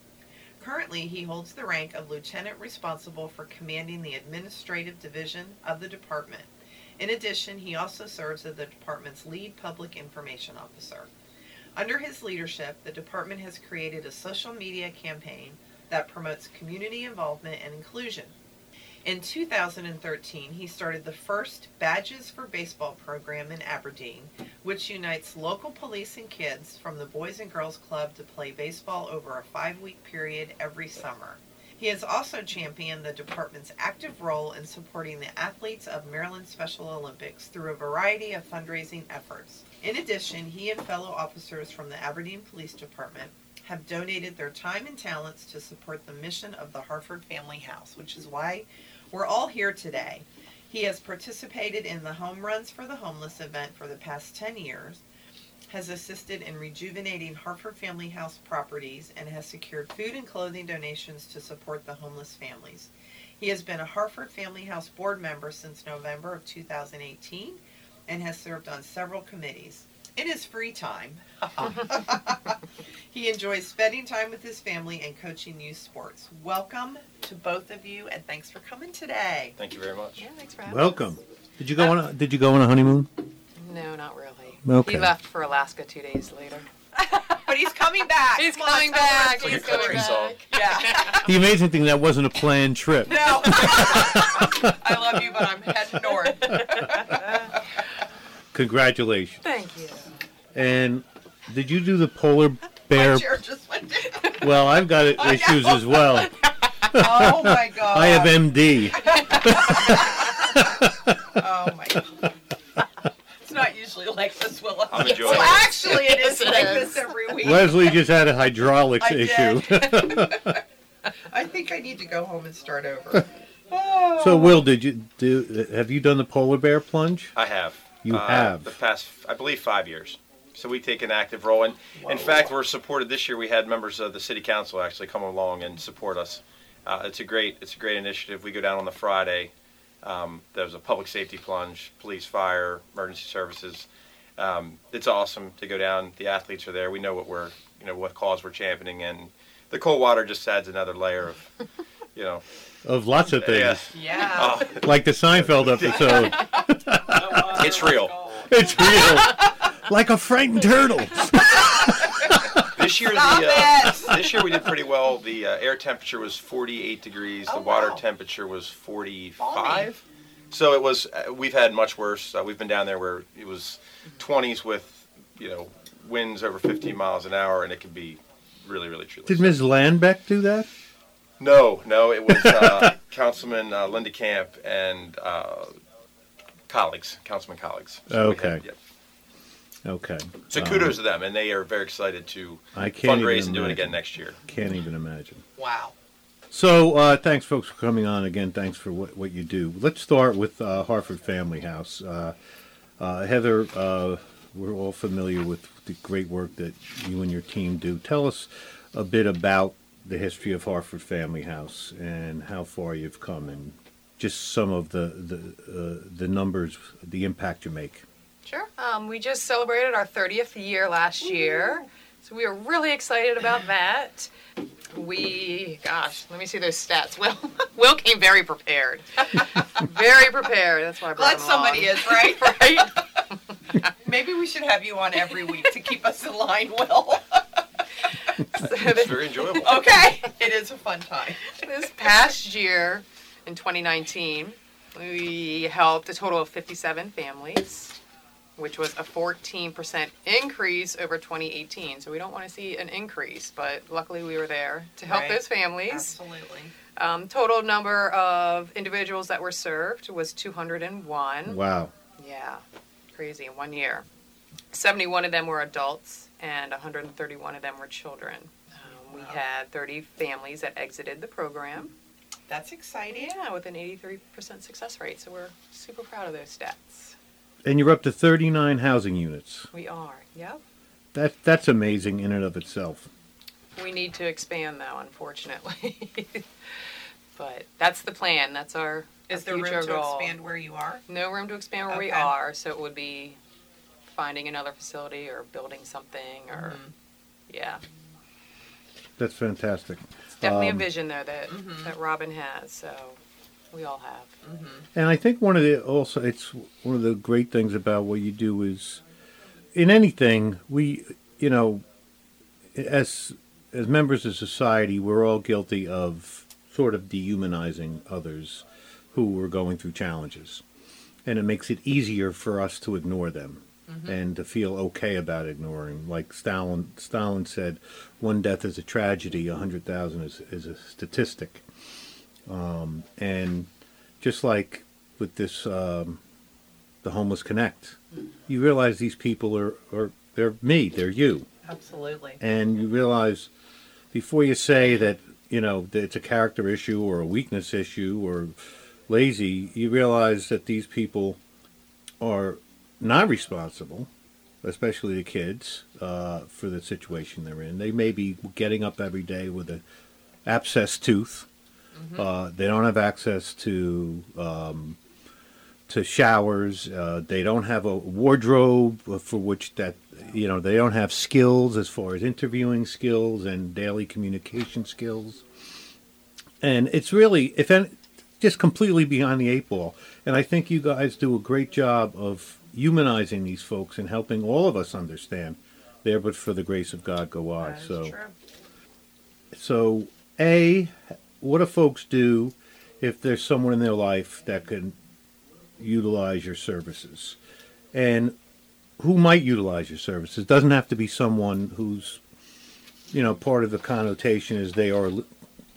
Currently, he holds the rank of lieutenant responsible for commanding the administrative division of the department. In addition, he also serves as the department's lead public information officer. Under his leadership, the department has created a social media campaign that promotes community involvement and inclusion. In 2013, he started the first Badges for Baseball program in Aberdeen, which unites local police and kids from the Boys and Girls Club to play baseball over a five week period every summer. He has also championed the department's active role in supporting the athletes of Maryland Special Olympics through a variety of fundraising efforts. In addition, he and fellow officers from the Aberdeen Police Department have donated their time and talents to support the mission of the Harford Family House, which is why we're all here today. He has participated in the Home Runs for the Homeless event for the past 10 years, has assisted in rejuvenating Harford Family House properties, and has secured food and clothing donations to support the homeless families. He has been a Harford Family House board member since November of 2018, and has served on several committees. In his free time, *laughs* he enjoys spending time with his family and coaching youth sports. Welcome to both of you, and thanks for coming today. Thank you very much. Yeah, thanks for having Welcome. us. Did you go uh, on? A, did you go on a honeymoon? No, not really. Okay. He left for Alaska two days later. *laughs* But he's coming back. He's Come coming tell the back. rest of He's the coming story. back. *laughs* Yeah. The amazing thing that wasn't a planned trip. No. I love you, but I'm heading north. Congratulations. Thank you. And did you do the polar bear? My chair just went down. *laughs* Well, I've got *laughs* I issues know. as well. Oh my god. *laughs* I have MD. Oh my god. It's not usually like this, Willow. I'm enjoying Well, it. actually, it is Yes, it like is. this every week. Leslie just had a hydraulics I issue. did. I think I need to go home and start over. Oh. so, Will, did you do? Have you done the polar bear plunge? I have. You Uh, have. The past, I believe, five years. So we take an active role. And in fact, we're supported this year. We had members of the city council actually come along and support us. Uh, it's a great, it's a great initiative. We go down on the Friday. Um, there's a public safety plunge, police, fire, emergency services. Um, it's awesome to go down. The athletes are there. We know what we're, you know, what cause we're championing, and the cold water just adds another layer of, you know, *laughs* Of lots of things, yeah. Yeah. Oh, like the Seinfeld episode. *laughs* it's real. it's real, like a frightened turtle. *laughs* This year, the uh, this year we did pretty well. The uh, air temperature was 48 degrees. Oh, the water wow. temperature was 45. Balmy. So it was. Uh, we've had much worse. Uh, we've been down there where it was 20s with, you know, winds over 15 miles an hour, and it could be really, really chilly. Did Ms. Landbeck do that? No, no, it was uh, *laughs* Councilman uh, Linda Camp and uh, colleagues, councilman colleagues. we Okay. had- yeah. Okay. So Um, kudos to them, and they are very excited to I can't fundraise and do it again next year. Can't even imagine. Wow. So, uh, thanks, folks, for coming on again. Thanks for what, what you do. Let's start with uh, Harford Family House. Uh, uh, Heather, uh, we're all familiar with the great work that you and your team do. Tell us a bit about the history of Harford Family House and how far you've come, and just some of the the uh, the numbers, the impact you make. Sure. Um, we just celebrated our 30th year last year, so we were really excited about that. We, gosh, let me see those stats. *laughs* Will, Will came very prepared. *laughs* very prepared. That's why I brought Glad him somebody along. is, right? *laughs* right? Maybe we should have you on every week to keep us in line, Will. It's very enjoyable. Okay. It is a fun time. this past year, in 2019, we helped a total of 57 families, which was a 14% increase over 2018. So we don't want to see an increase, but luckily we were there to help Right. those families. Absolutely. Um, total number of individuals that were served was 201. Wow. Yeah, crazy in one year. 71 of them were adults, and 131 of them were children. Um, we Wow. had 30 families that exited the program. That's exciting. Yeah, with an 83% success rate. So we're super proud of those stats. And you're up to 39 housing units. We are. Yep. That that's amazing in and of itself. We need to expand though, unfortunately. *laughs* but that's the plan. That's our, Is our there room future to goal. expand where you are? No room to expand where we Okay. are, so it would be finding another facility or building something or Mhm. yeah. That's fantastic. It's definitely Um, a vision though that Mhm. that Robin has, so we all have. Mm-hmm. And I think one of the also it's one of the great things about what you do is in anything we you know as as members of society we're all guilty of sort of dehumanizing others who are going through challenges. And it makes it easier for us to ignore them and to feel okay about ignoring. Like Stalin Stalin said, one death is a tragedy, a hundred thousand is, is a statistic. Um, and just like with this, um, the Homeless Connect, you realize these people are, are they're me, they're you, Absolutely. and you realize before you say that you know that it's a character issue or a weakness issue or lazy, you realize that these people are not responsible, especially the kids, uh, for the situation they're in. They may be getting up every day with a abscessed tooth. Uh, they don't have access to um, to showers. Uh, they don't have a wardrobe for which that you know they don't have skills as far as interviewing skills and daily communication skills. And it's really if any, just completely beyond the eight ball. And I think you guys do a great job of humanizing these folks and helping all of us understand. There, but for the grace of God, go I. So. true. So, A, what do folks do if there's someone in their life that can utilize your services? And who might utilize your services? It Doesn't have to be someone who's, you know, part of the connotation is they are li-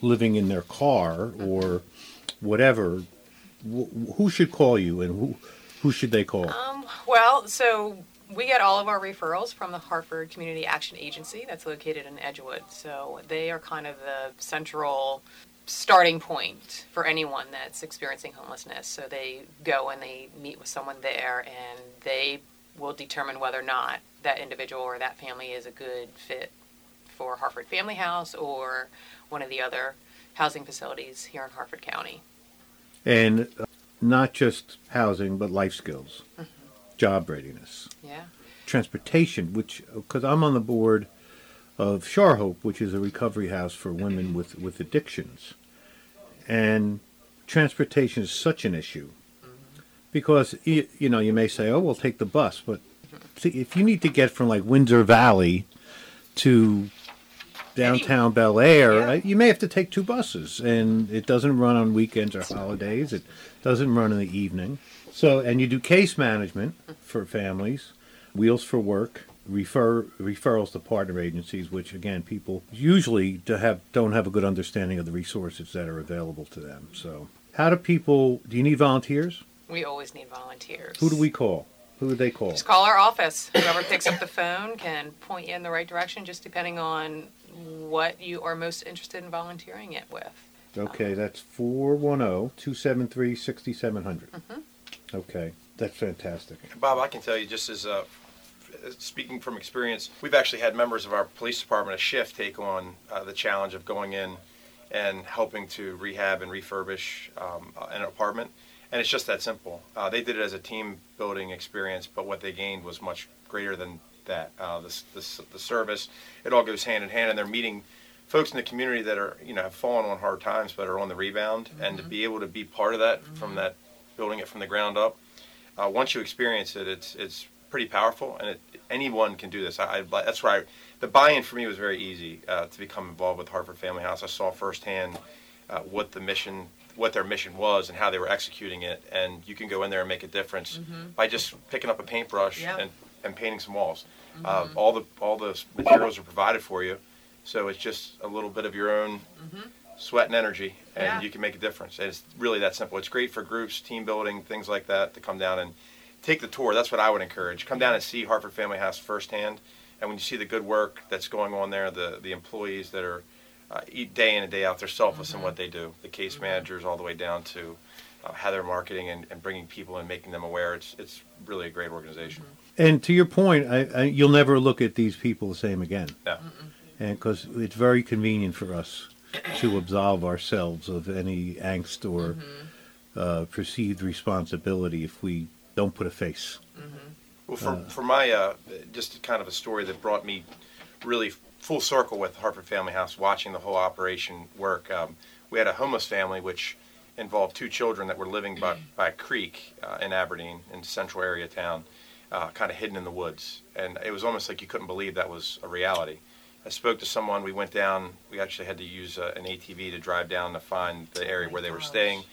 living in their car or whatever. Wh- Who should call you and who, who should they call? Um, well, so we get all of our referrals from the Harford Community Action Agency that's located in Edgewood. So they are kind of the central starting point for anyone that's experiencing homelessness. So they go and they meet with someone there and they will determine whether or not that individual or that family is a good fit for Harford Family House or one of the other housing facilities here in Harford County. And uh, not just housing, but life skills, job readiness. Yeah. transportation, which because I'm on the board of Shore Hope, which is a recovery house for women with with addictions, and transportation is such an issue because you, know you may say, oh, we'll take the bus, but see, if you need to get from like Windsor Valley to downtown Bel Air, Yeah. you may have to take two buses, and it doesn't run on weekends or holidays. It doesn't run in the evening. So, and you do case management for families, Wheels for Work, refer referrals to partner agencies, which again, people usually do have don't have a good understanding of the resources that are available to them. So, how do people? Do you need volunteers? We always need volunteers. Who do we call? Who do they call? Just call our office. Whoever picks up the phone can point you in the right direction, just depending on what you are most interested in volunteering it with. Okay, that's oh, 410 273 6700. Okay, that's fantastic. Bob, I can tell you just as uh, f- speaking from experience, we've actually had members of our police department, a shift, take on uh, the challenge of going in and helping to rehab and refurbish um, an apartment. And it's just that simple. Uh, they did it as a team building experience, but what they gained was much greater than that. Uh, the, the, the service, it all goes hand in hand, and they're meeting folks in the community that are, you know, have fallen on hard times but are on the rebound, and to be able to be part of that from that, building it from the ground up, uh, once you experience it, it's it's pretty powerful, and it, anyone can do this. I, I that's why the buy-in for me was very easy uh, to become involved with Harford Family House. I saw firsthand uh, what the mission, what their mission was, and how they were executing it. And you can go in there and make a difference by just picking up a paintbrush Yeah. and, and painting some walls. Uh, all the all the materials are provided for you, so it's just a little bit of your own sweat and energy, and Yeah. you can make a difference. And it's really that simple. It's great for groups, team building, things like that, to come down and take the tour. That's what I would encourage. Come down and see Harford Family House firsthand, and when you see the good work that's going on there, the the employees that are uh, eat day in and day out, they're selfless in what they do. The case managers, all the way down to uh, how they're marketing and, and bringing people and making them aware. It's it's really a great organization. And to your point, I, I, you'll never look at these people the same again. Yeah. and because it's very convenient for us to absolve ourselves of any angst or uh, perceived responsibility if we don't put a face. Well, for, for my, uh, just kind of a story that brought me really full circle with Harford Family House, watching the whole operation work. Um, we had a homeless family which involved two children that were living by, by a creek uh, in Aberdeen, in central area town, uh, kind of hidden in the woods. And it was almost like you couldn't believe that was a reality. I spoke to someone, we went down, we actually had to use uh, an ATV to drive down to find the area where they were staying.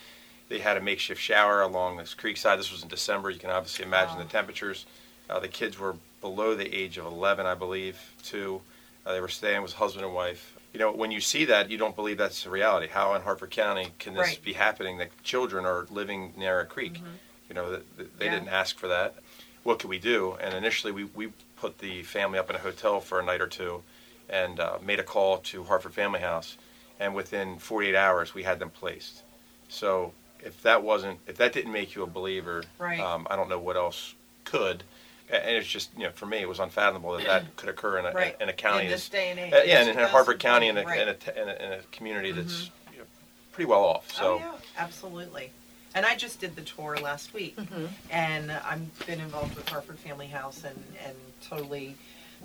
They had a makeshift shower along this creek side. This was in December. You can obviously imagine the temperatures. Uh, the kids were below the age of 11, I believe, too. Uh, they were staying with husband and wife. You know, when you see that, you don't believe that's a reality. How in Harford County can this Right. be happening that children are living near a creek? You know, they Yeah. didn't ask for that. What could we do? And initially, we, we put the family up in a hotel for a night or two and uh, made a call to Harford Family House. And within 48 hours, we had them placed. So if that wasn't, if that didn't make you a believer, Right. um, I don't know what else could. And it's just, you know, for me, it was unfathomable that that could occur in a, Right. in a county. In this day and age. uh, yeah, and in it Harford does. County, in a, Right. in a, t- in a, in a community that's you know, pretty well off. So oh yeah, absolutely. And I just did the tour last week, Mhm. and I've been involved with Harford Family House and, and totally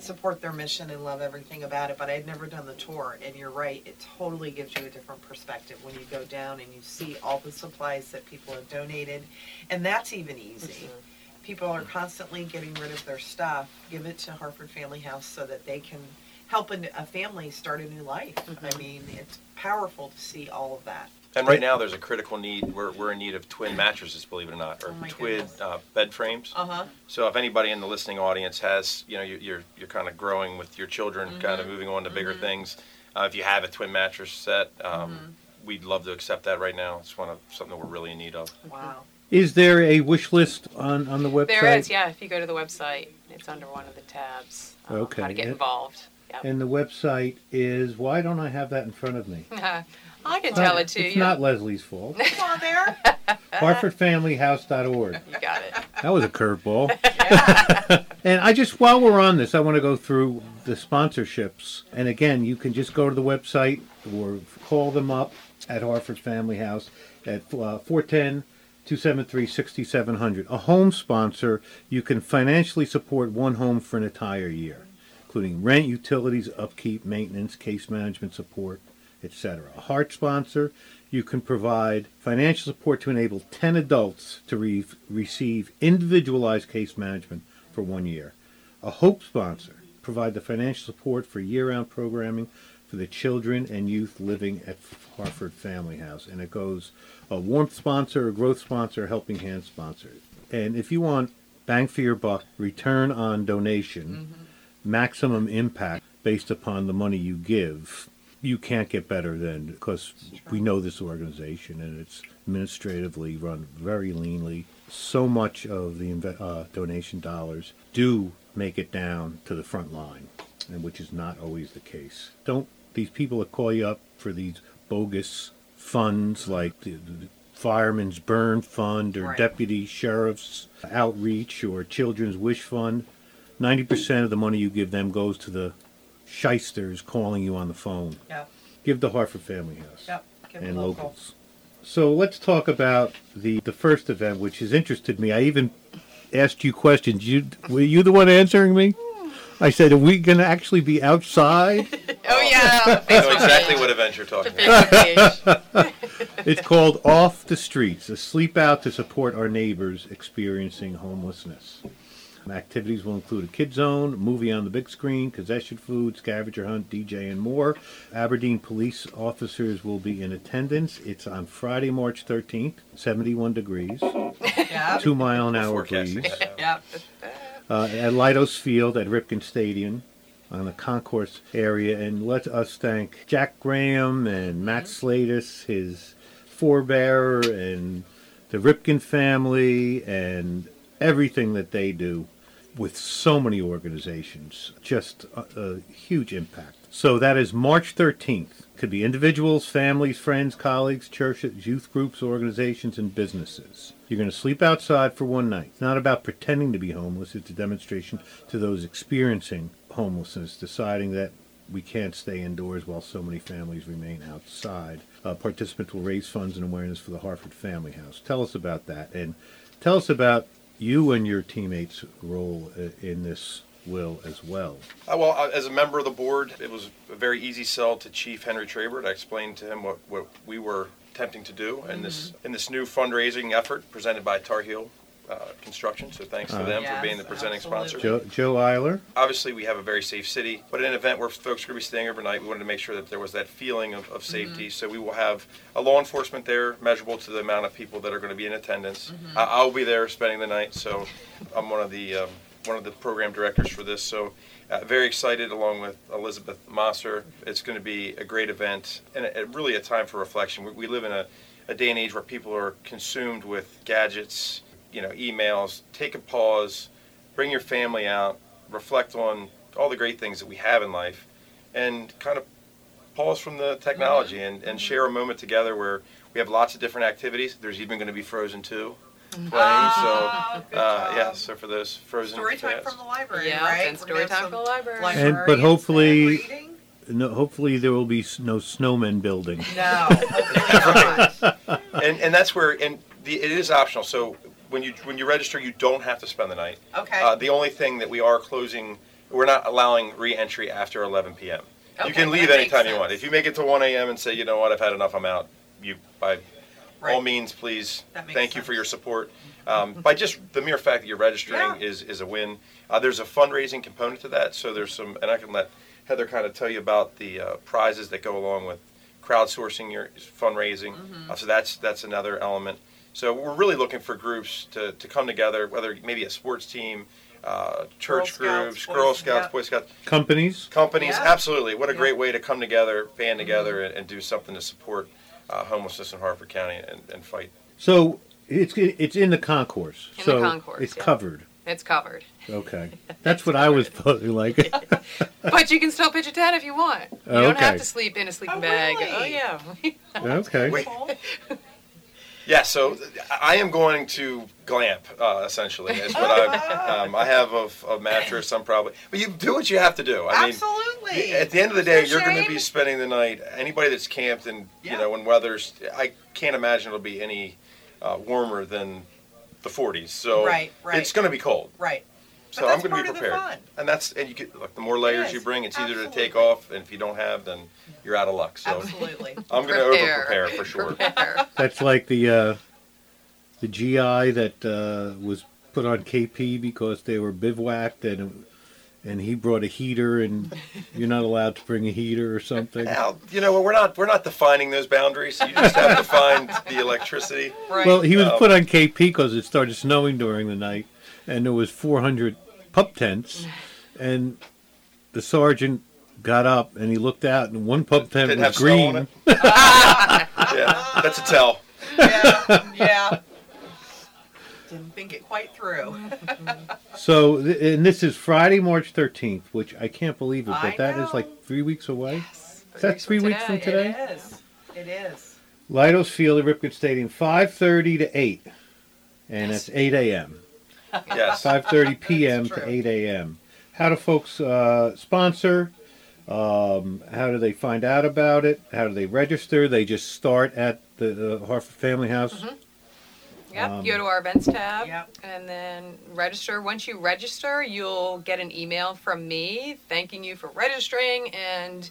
support their mission and love everything about it. But I had never done the tour, and you're right, it totally gives you a different perspective when you go down and you see all the supplies that people have donated, and that's even easy. People are constantly getting rid of their stuff. Give it to Harford Family House so that they can help a, a family start a new life. Mm-hmm. I mean, it's powerful to see all of that. And right now, there's a critical need. We're, we're in need of twin mattresses, believe it or not, or Oh twin uh, bed frames. Uh huh. So if anybody in the listening audience has, you know, you're you're, you're kind of growing with your children, kind Mm-hmm. of moving on to bigger things. Uh, if you have a twin mattress set, um, Mm-hmm. we'd love to accept that right now. It's one of something that we're really in need of. Wow. Is there a wish list on, on the website? There is, yeah. If you go to the website, it's under one of the tabs. um, Okay. How to get And- involved. Yep. And the website is, why don't I have that in front of me? *laughs* I can tell it to it's you. It's not Leslie's fault. It's on there. *laughs* HarfordFamilyHouse.org. You got it. That was a curveball. *laughs* and I just, while we're on this, I want to go through the sponsorships. And again, you can just go to the website or call them up at Harford Family House at uh, 410 273 6700. A home sponsor, you can financially support one home for an entire year, including rent, utilities, upkeep, maintenance, case management support, etc. A heart sponsor, you can provide financial support to enable 10 adults to re- receive individualized case management for one year. A hope sponsor, provide the financial support for year-round programming for the children and youth living at Harford Family House. And it goes a warmth sponsor, a growth sponsor, a helping hand sponsor. And if you want bang for your buck, return on donation, mm-hmm. Maximum impact based upon the money you give, you can't get better than because we know this organization and it's administratively run very leanly. So much of the uh, donation dollars do make it down to the front line, and which is not always the case. Don't these people that call you up for these bogus funds like the, the Fireman's Burn Fund or Right. Deputy Sheriff's Outreach or Children's Wish Fund? Ninety percent of the money you give them goes to the shysters calling you on the phone. Yep. Give the Harford Family House Yep. Give 'em and local. locals. So let's talk about the the first event, which has interested me. I even asked you questions. You were you the one answering me? I said, "Are we going to actually be outside?" *laughs* Oh yeah. I know exactly what event you're talking about. *laughs* *laughs* It's called "Off the Streets: A Sleep Out to Support Our Neighbors Experiencing Homelessness." Activities will include a kid zone, movie on the big screen, concession food, scavenger hunt, DJ, and more. Aberdeen police officers will be in attendance. It's on Friday, March 13th, 71 degrees, Yep. two mile an hour Forecasting breeze. *laughs* that. Uh, at Leidos Field at Ripken Stadium on the concourse area. And let us thank Jack Graham and Matt Slatus, his forebearer, and the Ripken family, and everything that they do with so many organizations. Just a, a huge impact. So that is March 13th. Could be individuals, families, friends, colleagues, churches, youth groups, organizations, and businesses. You're going to sleep outside for one night. It's not about pretending to be homeless. It's a demonstration to those experiencing homelessness, deciding that we can't stay indoors while so many families remain outside. Uh, participants will raise funds and awareness for the Harford Family House. Tell us about that, and tell us about you and your teammates' role uh, in this will as well. Uh, well, uh, as a member of the board, it was a very easy sell to Chief Henry Trabert. I explained to him what, what we were attempting to do in this in this new fundraising effort presented by Tar Heel uh, Construction. So thanks to Uh-huh. them Yes, for being the presenting absolutely. sponsor. Joe, Joe Eiler, Obviously, we have a very safe city, but in an event where folks are going to be staying overnight, we wanted to make sure that there was that feeling of, of safety. So we will have a law enforcement there, measurable to the amount of people that are going to be in attendance. I, I'll be there spending the night, so I'm one of the um, one of the program directors for this. So uh, very excited, along with Elizabeth Mosser. It's going to be a great event and a, a- really a time for reflection. We, we live in a, a day and age where people are consumed with gadgets, you know, emails. Take a pause, bring your family out, reflect on all the great things that we have in life, and kind of pause from the technology and, and share a moment together where we have lots of different activities. There's even going to be Frozen 2 playing. Ah, so, good uh, job. yeah, so for those Frozen Story time fans. from the library, Yeah, right? and We're story time for the library. And- but hopefully- reading? no, hopefully there will be no snowmen building. No, *laughs* hopefully. And and, and that's where and the, it is optional. So when you when you register, you don't have to spend the night. Okay. Uh, the only thing that we are closing, we're not allowing re-entry after 11 p.m. Okay, you can leave anytime you want. If you make it to 1 a.m. and say, you know what, I've had enough, I'm out. You by all Right. means, please. Thank you for your support. Um, by just the mere fact that you're registering Yeah. is is a win. Uh, there's a fundraising component to that, so there's some, and I can let Heather kind of tell you about the uh, prizes that go along with crowdsourcing your fundraising. Mm-hmm. Uh, so that's that's another element. So we're really looking for groups to, to come together, whether maybe a sports team, uh, church Girl groups, Scouts, Girl Scouts, yeah. Boy Scouts, Companies. companies. Yeah. Absolutely, what a Yeah. great way to come together, band together, and, and do something to support uh, homelessness in Harford County and, and fight. So it's it's in the concourse. In the so concourse, it's yeah. covered. It's covered. Okay, *laughs* that's what I was putting like. *laughs* But you can still pitch a tent if you want. You don't have to sleep in a sleeping Oh, bag. really? Oh yeah. *laughs* okay. Yeah, so I am going to glamp uh, essentially. Is what I *laughs* um, I have a, a mattress. I'm probably, but you do what you have to do. I mean, Absolutely. At the end of the day, No you're going to be spending the night. Anybody that's camped and Yeah. you know when weather's, I can't imagine it'll be any uh, warmer than the 40s. So Right, right. it's going to be cold. right. So But I'm going to be part of the prepared. And that's and you could look. The more layers is. you bring, it's easier to take off. And if you don't have, then you're out of luck. So Absolutely. *laughs* I'm going to over Prepare. prepare for sure. Prepare. *laughs* That's like the uh, the GI that uh, was put on KP because they were bivouacked and and he brought a heater and you're not allowed to bring a heater or something. Now, you know, we're not we're not defining those boundaries. You just have to find the electricity. Right. Well, he was Um, put on KP because it started snowing during the night, and there was 400 pup tents, and the sergeant got up and he looked out, and one pup tent Didn't was have snow on green. it. *laughs* Yeah, that's a tell. yeah. Yeah. Didn't think it quite through. *laughs* So, th- and this is Friday, March 13th, which I can't believe it, I but that is know. like three weeks away. Yes. Is that three weeks from today? It is. It is. Leidos Field at Ripken Stadium, 5:30 to 8, and it's 8 a.m. Yes. 5:30 p.m. to 8 a.m. How do folks uh, sponsor? Um, how do they find out about it? How do they register? They just start at the uh, Harford Family House. Yep. Um, go to our events tab Yep. and then register. Once you register, you'll get an email from me thanking you for registering. And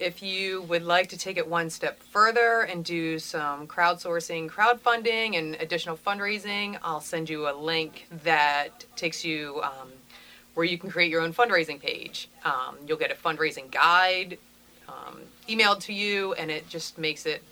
if you would like to take it one step further and do some crowdsourcing, crowdfunding, and additional fundraising, I'll send you a link that takes you um, where you can create your own fundraising page. Um, you'll get a fundraising guide um, emailed to you, and it just makes it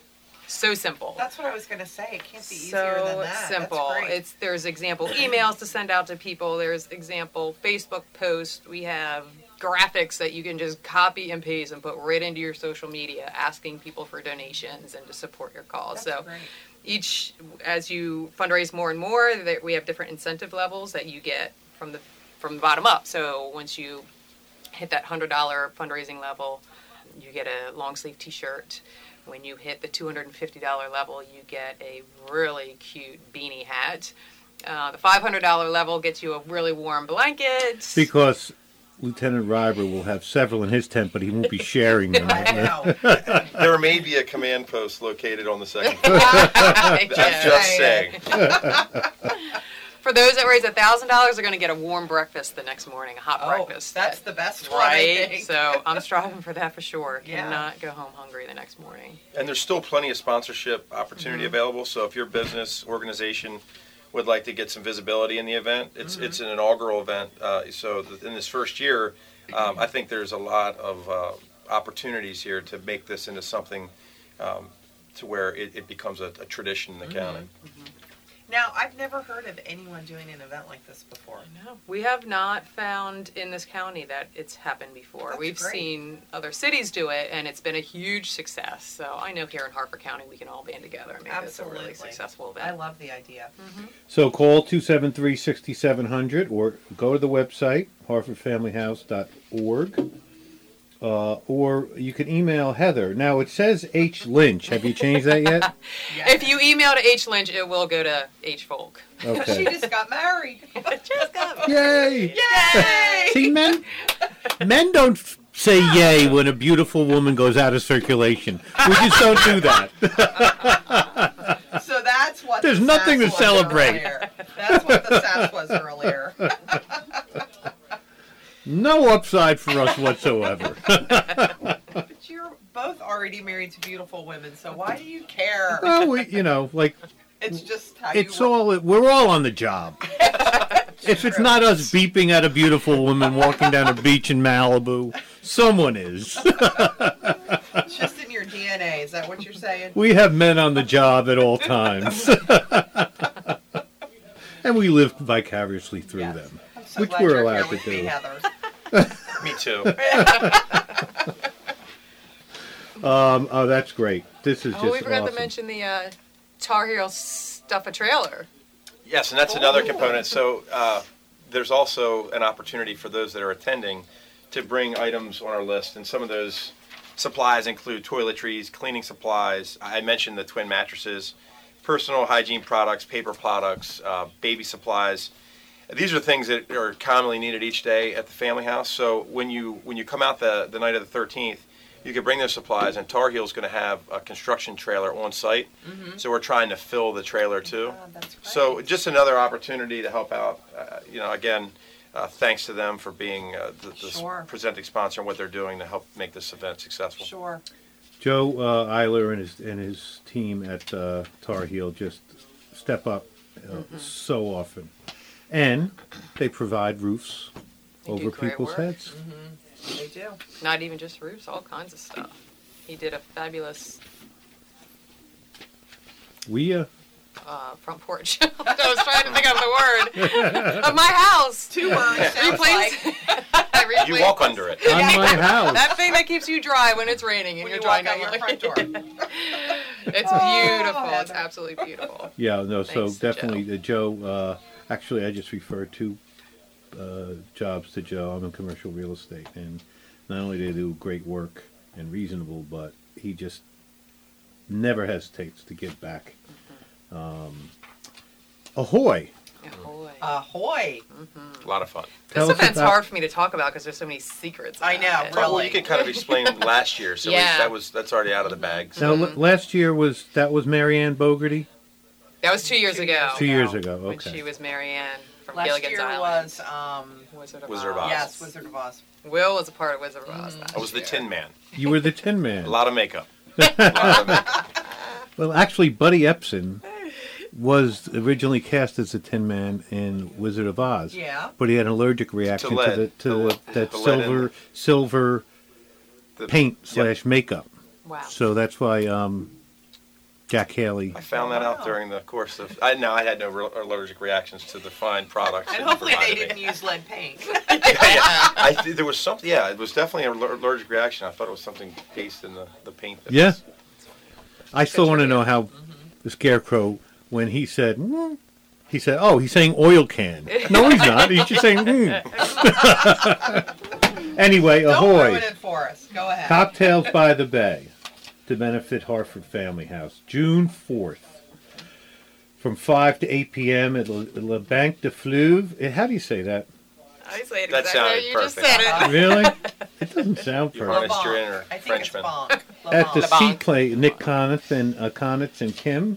so simple That's what I was going to say. It can't be easier so than that. simple. It's there's example emails to send out to people. There's example Facebook posts. We have graphics that you can just copy and paste and put right into your social media, asking people for donations and to support your cause. That's so great. each as you fundraise more and more, that we have different incentive levels that you get from the from the bottom up. So once you hit that hundred dollar fundraising level, you get a long sleeve T-shirt. When you hit the two hundred and fifty dollar level, you get a really cute beanie hat. Uh, the five hundred dollar level gets you a really warm blanket. Because Lieutenant Reiber will have several in his tent, but he won't be sharing them. *laughs* I know. *laughs* There may be a command post located on the second *laughs* floor. I'm I'm just saying. For those that raise thousand dollars, they're going to get a warm breakfast the next morning, a hot Oh, breakfast. that's the best one, I right. think. So I'm striving for that for sure. Yeah. Cannot go home hungry the next morning. And there's still plenty of sponsorship opportunity Mm-hmm. available. So if your business organization would like to get some visibility in the event, it's Mm-hmm. it's an inaugural event. Uh, so th- in this first year, um, I think there's a lot of uh, opportunities here to make this into something um, to where it, it becomes a, a tradition in the Mm-hmm. county. Now, I've never heard of anyone doing an event like this before. No, we have not found in this county that it's happened before. That's We've great. seen other cities do it, and it's been a huge success. So I know here in Harford County, we can all band together and make this a really successful event. I love the idea. Mm-hmm. So call 273-6700 or go to the website, harfordfamilyhouse.org. Uh, or you can email Heather. Now it says H Lynch. Have you changed that yet? *laughs* If you email to H Lynch, it will go to H Volk. She just got married. *laughs* Just got Yay! Yay! See, men, men don't f- say yay when a beautiful woman goes out of circulation. We just don't do that. So that's what. There's the nothing to celebrate. earlier. That's what the sass was earlier. *laughs* No upside for us whatsoever. *laughs* But you're both already married to beautiful women, so why do you care? well, we, you know, like It's just it's all we're all on the job. *laughs* if it's not us beeping at a beautiful woman walking down a beach in Malibu, someone is. It's just in your DNA. Is that what you're saying? We have men on the job at all times. *laughs* and we live vicariously through Yes. them. So Which we're allowed to me, do. Heather. *laughs* Me too. *laughs* Um, oh, that's great. This is just Oh, we forgot awesome. to mention the uh, Tar Heel Stuff a Trailer. Yes, and that's another component. So uh, there's also an opportunity for those that are attending to bring items on our list, and some of those supplies include toiletries, cleaning supplies. I mentioned the twin mattresses, personal hygiene products, paper products, uh, baby supplies. These are things that are commonly needed each day at the family house. So when you when you come out the, the night of the 13th, you can bring those supplies, and Tar Heel's going to have a construction trailer on site. So we're trying to fill the trailer too. Oh, that's. So just another opportunity to help out. Uh, you know, again, uh, thanks to them for being uh, the, the Sure. presenting sponsor and what they're doing to help make this event successful. Sure. Joe uh, Eiler and his and his team at uh, Tar Heel just step up uh, Mm-hmm. so often, and they provide roofs They do over great people's work. heads. They do. Not even just roofs, all kinds of stuff. He did a fabulous We uh, uh, front porch. *laughs* I was trying to think of the word *laughs* of my house. Two words. sounds like. *laughs* Replace. I You replaced- walk under it. on my house. That thing that keeps you dry when it's raining and When you're you drying walk out out your front door. It's Oh, beautiful. It's Heather. absolutely beautiful. Yeah, no, so Thanks, definitely the Joe. Uh, actually, I just refer two uh, jobs to Joe. I'm in commercial real estate, and not only do they do great work and reasonable, but he just never hesitates to give back. Um, ahoy! Ahoy. Ahoy. A lot of fun. Tell this us event's about- hard for me to talk about because there's so many secrets. I know, about it. really. Well, you can kind of explain *laughs* last year, so at least Yeah. that was that's already out of the bag. So Now, l- last year was that was Marianne Bogarty. That was two years Two ago. Two years ago. When she was Marianne from Last Gilligan's year Island. was um Wizard of Wizard of Oz. Oz. yes Wizard of Oz. Will was a part of Wizard of Oz. Mm. last I was the year. Tin Man. You were the Tin Man. A lot of makeup. *laughs* A lot of makeup. *laughs* Well, actually, Buddy Ebsen was originally cast as the Tin Man in Wizard of Oz. Yeah. But he had an allergic reaction to, lead. the to The the, lead- that the silver silver The- paint Yep. slash makeup. Wow. So that's why um, Jack Haley. I found that Wow. out during the course of. I no, I had no re- allergic reactions to the fine products. And that hopefully they didn't me. use lead paint. yeah, *laughs* yeah. I, there was something. Yeah, it was definitely an allergic reaction. I thought it was something based in the, the paint. that Yeah. was- I still want to know how the Scarecrow when he said. "Mm," he said, "Oh, he's saying oil can." No, he's not. He's just saying. Mm. *laughs* anyway, Don't ahoy! ruin it for us. Go ahead. Cocktails by the Bay to benefit Harford Family House, June 4th, from 5 to 8 p.m. at Le, Le Banque de Fleuve. Eh, How do you say that? I say it That exactly how sounded you just perfect. said it. *laughs* Really? *laughs* it doesn't sound You're perfect. honest. Or I think Frenchman. it's bonk. *laughs* At the Le Sea Banque. Play, Nick Conitz and uh, Conitz and Kim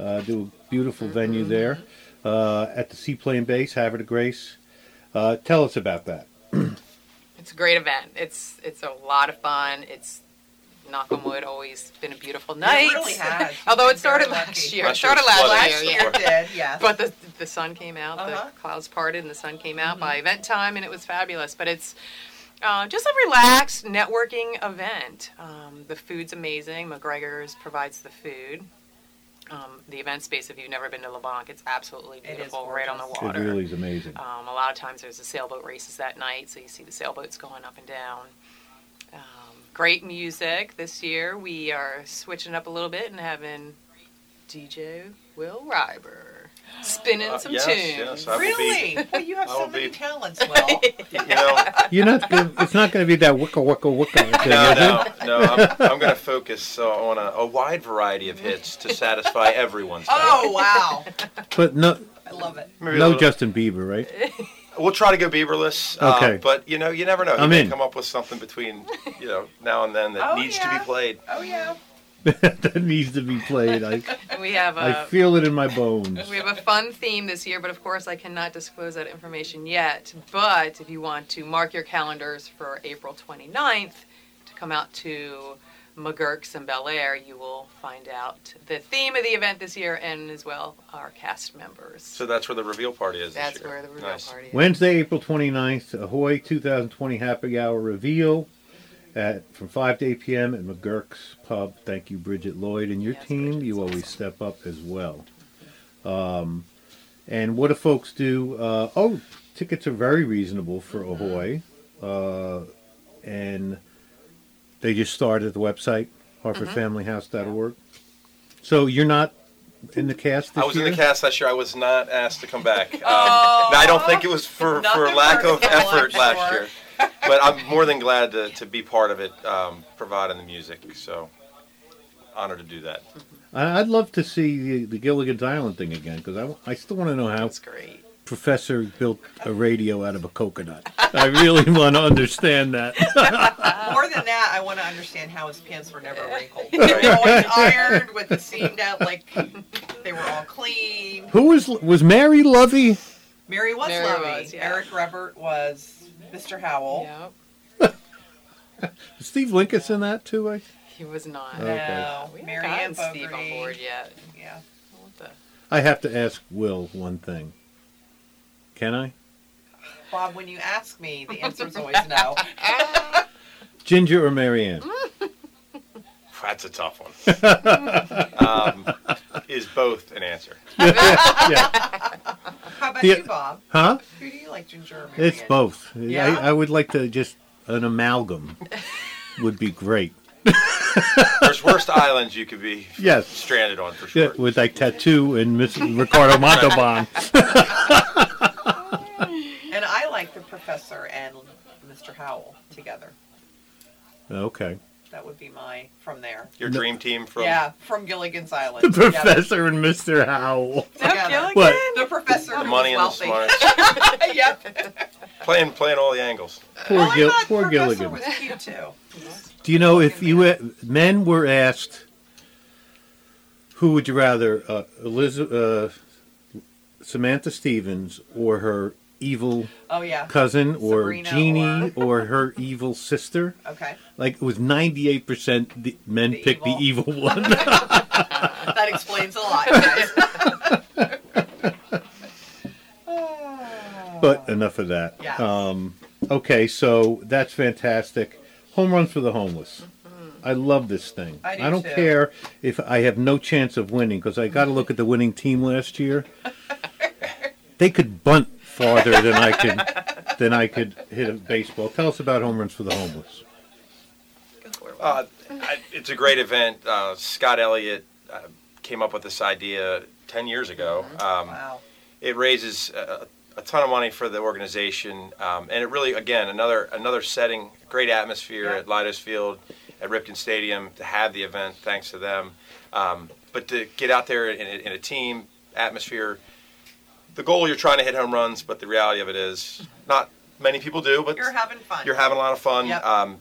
uh, do a beautiful venue there. Uh, at the Seaplane Base, Havre de Grace. Uh, tell us about that. *clears throat* It's a great event. It's it's a lot of fun. It's knock on wood, always been a beautiful night. really has. *laughs* Although it started last lucky. year. It started last. Last year, year yeah. did, yes. *laughs* But the the sun came out, Uh-huh. the clouds parted, and the sun came out by event time, and it was fabulous. But it's uh, just a relaxed networking event. Um, the food's amazing. McGregor's provides the food. Um, the event space, if you've never been to LeBlanc, it's absolutely It is beautiful, right on the water. It really is amazing. Um, a lot of times there's the sailboat races that night, so you see the sailboats going up and down. Great music this year. We are switching up a little bit and having DJ Will Reiber spinning Uh, some yes, tunes. yes, I will be- Really? Well, you have so many be- talents, *laughs* Will. You know, You're not. Gonna, it's not going to be that wicka wicka wicka *laughs* thing, no, is it? no, no. I'm, I'm going to focus uh, on a, a wide variety of hits to satisfy everyone's. *laughs* Oh, wow. But no, I love it. Maybe a no little- Justin Bieber, right? We'll try to go Bieberless. uh, but you know, you never know. You I'm may in. come up with something between you know now and then that Oh, needs to be played. Oh, yeah. *laughs* that needs to be played. I *laughs* We have I a feel it in my bones. we have a fun theme this year, but of course I cannot disclose that information yet. But if you want to mark your calendars for April 29th to come out to McGurk's and Bel Air, you will find out the theme of the event this year and as well our cast members. So that's where the reveal party is. this That's year. where the reveal Nice. party is. Wednesday, April 29th, Ahoy 2020 Happy Hour reveal at from 5 to 8 p.m. at McGurk's Pub. Thank you, Bridget Lloyd, and your Yes, team. Bridget's You always awesome. step up as well. Um, and what do folks do? Uh, oh, tickets are very reasonable for Ahoy. Uh, and they just start at the website, harfordfamilyhouse.org. So you're not in the cast this I was year? in the cast last year. I was not asked to come back. *laughs* Um, I don't think it was for, for Nothing lack of personal, I'm effort last sure. year. But I'm more than glad to, to be part of it, um, providing the music. So, honored to do that. I- I'd love to see the, the Gilligan's Island thing again because I, I still want to know how That's great. Professor built a radio out of a coconut. I really want to understand that. *laughs* More than that, I want to understand how his pants were never wrinkled. They were always ironed with the seamed out, like they were all clean. Who was was Mary Lovey? Mary was Mary lovely. was, yeah. Eric Robert was Mr. Howell. Yep. *laughs* Steve Lincoln's in that too. I, He was not. Okay. No, We Mary haven't Ann Steve on board yet. Yeah. I have to ask Will one thing. Can I? Bob, when you ask me, the answer is always no. *laughs* Ginger or Marianne? *laughs* That's a tough one. *laughs* um, is both an answer. yeah. How about Yeah. you, Bob? Huh? Who do you like, Ginger or Mary It's both. Yeah? I, I would like to just an amalgam would be great. There's worst islands you could be Yes. stranded on for sure. Yeah, with like tattoo and Miss Ricardo Montalban. And I like the professor and Mr. Howell together. Okay. That would be my from there. Your dream team from yeah, from Gilligan's Island. The together. professor and Mr. Howell. *laughs* Together. What? The professor the money and was the wealthy. smarts. *laughs* *laughs* yep. playing playing all the angles. Poor, Well, Gil- poor Professor Gilligan. was cute too. Do you know if you uh, men were asked, who would you rather, uh, Elizabeth, uh, Samantha Stevens or her evil Oh yeah. cousin or Sabrina Jeannie *laughs* or... her evil sister? Okay. Like it was ninety eight percent the men The picked the evil *laughs* one. That explains a lot, guys. *laughs* but enough of that. Yeah. Um, okay, so that's fantastic. Home runs for the homeless. I love this thing. I do don't too. care if I have no chance of winning because I got to look at the winning team last year. They could bunt farther than I could than I could hit a baseball. Tell us about home runs for the homeless. Go for it. Uh, I, it's a great event. Uh, Scott Elliott uh, came up with this idea 10 years ago. Um, wow. it raises a, a ton of money for the organization, um, and it really, again, another another setting, great atmosphere Yeah. at Leidos Field, at Ripken Stadium to have the event, thanks to them. Um, but to get out there in a, in a team atmosphere, the goal you're trying to hit home runs, but the reality of it is not many people do, but You're having fun. you're having a lot of fun. Yep. Um,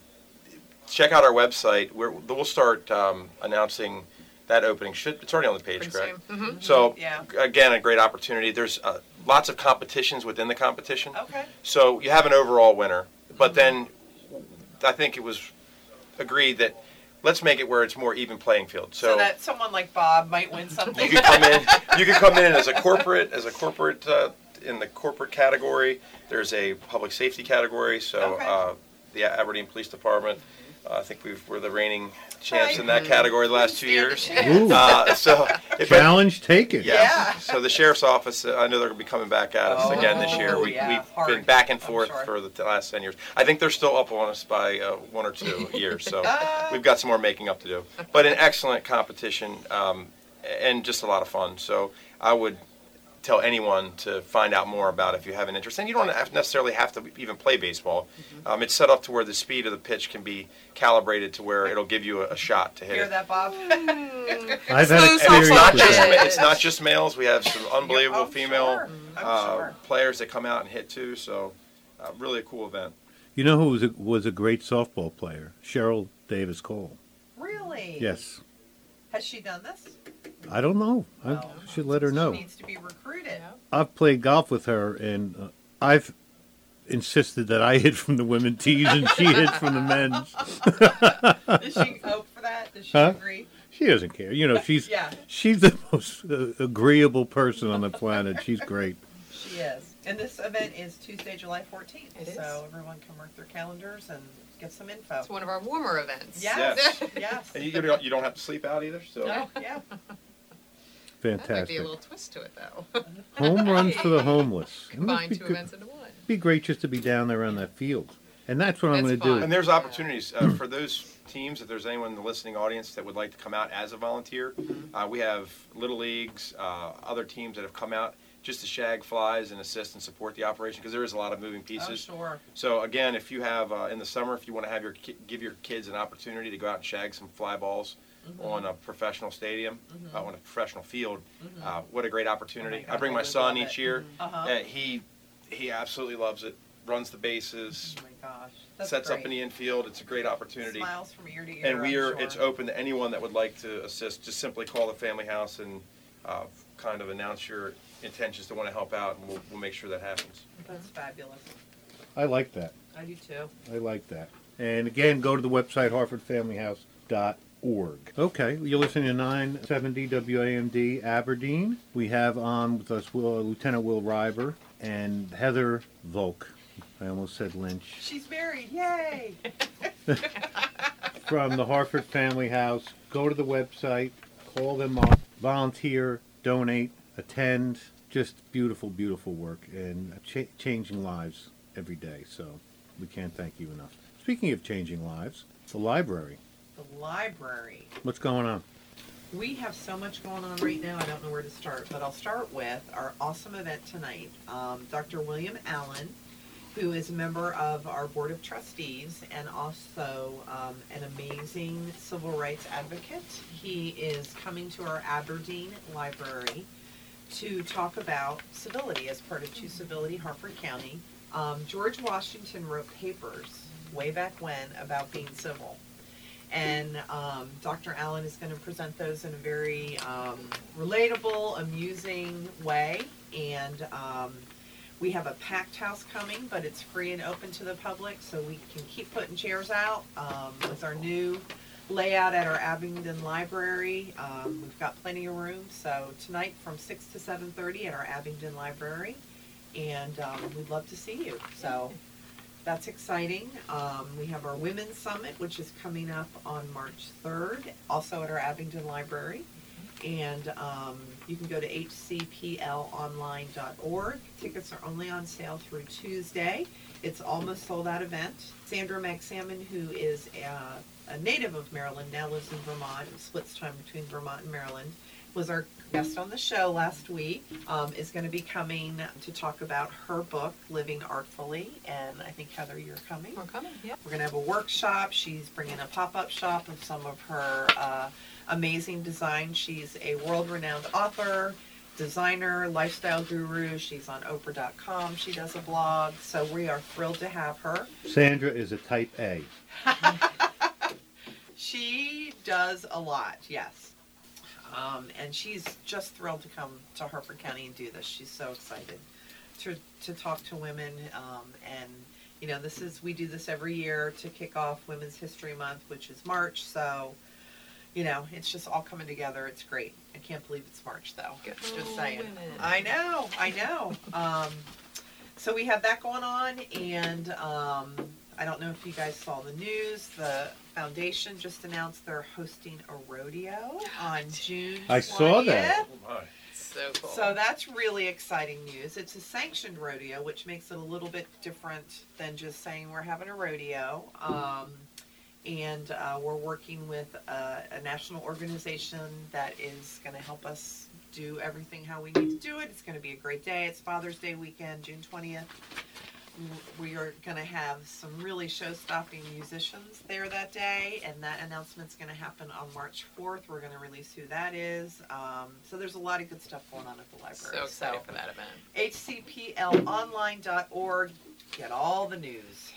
check out our website. We're, we'll start um, announcing that opening. Should it's already on the page, Pretty correct? Mhm. So Yeah. again, a great opportunity. There's uh, lots of competitions within the competition. Okay. So you have an overall winner, but then I think it was agreed that let's make it where it's more even playing field. So, So, that someone like Bob might win something. you could come in. *laughs* You could come in as a corporate, as a corporate uh, in the corporate category. There's a public safety category. So Okay. uh, the Aberdeen Police Department. Uh, I think we were the reigning champs Right. in that category the last two years. Ooh, Uh, so if I- challenge taken. yeah. Yeah. So the sheriff's office, uh, I know they're going to be coming back at us Oh, again this year. We, yeah, we've hard, been back and forth sure. for the t- last 10 years. I think they're still up on us by uh, one or two *laughs* years. So Ah. we've got some more making up to do. But an excellent competition um, and just a lot of fun. So I would tell anyone to find out more about if you have an interest. And you don't have necessarily have to even play baseball. Mm-hmm. Um, it's set up to where the speed of the pitch can be calibrated to where it'll give you a, a shot to hit Hear it. that, Bob? *laughs* I've had Smooth And it's experience not just it's not just males. We have some unbelievable Oh, female sure. Uh, sure. players that come out and hit too. So uh, really a cool event. You know who was a, was a great softball player? Cheryl Davis Cole. Really? Yes. Has she done this? I don't know. I Well, should let her know. She needs to be recruited. Yeah. I've played golf with her, and uh, I've insisted that I *laughs* hit from the women's tees and she hits from the men's. *laughs* Does she hope for that? Does she Huh? agree? She doesn't care. You know, she's Yeah, she's the most uh, agreeable person on the planet. She's great. she is. And this event is Tuesday, July 14th. It is. So everyone can mark their calendars and get some info. It's one of our warmer events. Yes, Yes. *laughs* yes. And you, you don't you don't have to sleep out either. So No, yeah. That might be Fantastic. a little twist to it, though. *laughs* Home runs for the homeless. *laughs* It must Combine be two good- events into one. be great just to be down there on that field. And that's what I'm That's going to do. fun. And there's opportunities uh, for those teams. If there's anyone in the listening audience that would like to come out as a volunteer, uh, we have little leagues, uh, other teams that have come out just to shag flies and assist and support the operation because there is a lot of moving Oh, pieces. sure. So again, if you have uh, in the summer, if you want to have your ki- give your kids an opportunity to go out and shag some fly balls Mm-hmm. On a professional stadium, uh, on a professional field, uh, what a great opportunity! Oh my I bring God, my son each it. year. Uh-huh. Uh, he he absolutely loves it. Runs the bases, Oh my gosh. That's sets great. up in the infield. It's a great opportunity. Smiles from ear to ear. And we are. sure. it's open to anyone that would like to assist. Just simply call the family house and uh, kind of announce your intentions to want to help out, and we'll, we'll make sure that happens. That's fabulous. I like that. I do too. I like that. And again, go to the website harfordfamilyhouse.org. Okay, you're listening to 970 WAMD Aberdeen. We have on with us Will, Lieutenant Will Reiber and Heather Volk. I almost said Lynch. She's married. Yay! *laughs* From the Harford Family House. Go to the website, call them up, volunteer, donate, attend. Just beautiful, beautiful work and cha- changing lives every day. So we can't thank you enough. Speaking of changing lives, the library. The library. What's going on? We have so much going on right now, I don't know where to start, but I'll start with our awesome event tonight. Um, Dr. William Allen, who is a member of our Board of Trustees and also um, an amazing civil rights advocate, he is coming to our Aberdeen Library to talk about civility as part of Choose Civility Harford County. Um, George Washington wrote papers way back when about being civil. And um, Dr. Allen is going to present those in a very um, relatable, amusing way. And um, we have a packed house coming, but it's free and open to the public, so we can keep putting chairs out um, with our new layout at our Abingdon Library. Um, we've got plenty of room. So tonight from six to seven thirty at our Abingdon Library, and um, we'd love to see you. So that's exciting. Um, we have our Women's Summit, which is coming up on March third, also at our Abingdon Library. And um, you can go to hcplonline.org. Tickets are only on sale through Tuesday. It's almost sold out event. Sandra Magsamen, who is a, a native of Maryland, now lives in Vermont, splits time between Vermont and Maryland, was our guest on the show last week, um, is going to be coming to talk about her book, Living Artfully. And I think, Heather, you're coming. We're coming, yep. We're going to have a workshop. She's bringing a pop up shop of some of her uh, amazing designs. She's a world renowned author, designer, lifestyle guru. She's on Oprah.com. She does a blog. So we are thrilled to have her. Sandra is a type A. *laughs* She does a lot, yes. Um, and she's just thrilled to come to Harford County and do this. She's so excited to, to talk to women. Um, and, you know, this is, we do this every year to kick off Women's History Month, which is March. So, you know, it's just all coming together. It's great. I can't believe it's March, though. Just saying. women. I know, I know. Um, so we have that going on, and um, I don't know if you guys saw the news. The foundation just announced they're hosting a rodeo on *gasps* June. 20th. I saw that. Oh. So cool. So that's really exciting news. It's a sanctioned rodeo, which makes it a little bit different than just saying we're having a rodeo. Um, and uh, we're working with a, a national organization that is going to help us do everything how we need to do it. It's going to be a great day. It's Father's Day weekend, June 20th. We are going to have some really show-stopping musicians there that day, and that announcement's going to happen on March 4th. We're going to release who that is. Um, so there's a lot of good stuff going on at the library. so excited for that event. HCPLonline.org. Get all the news.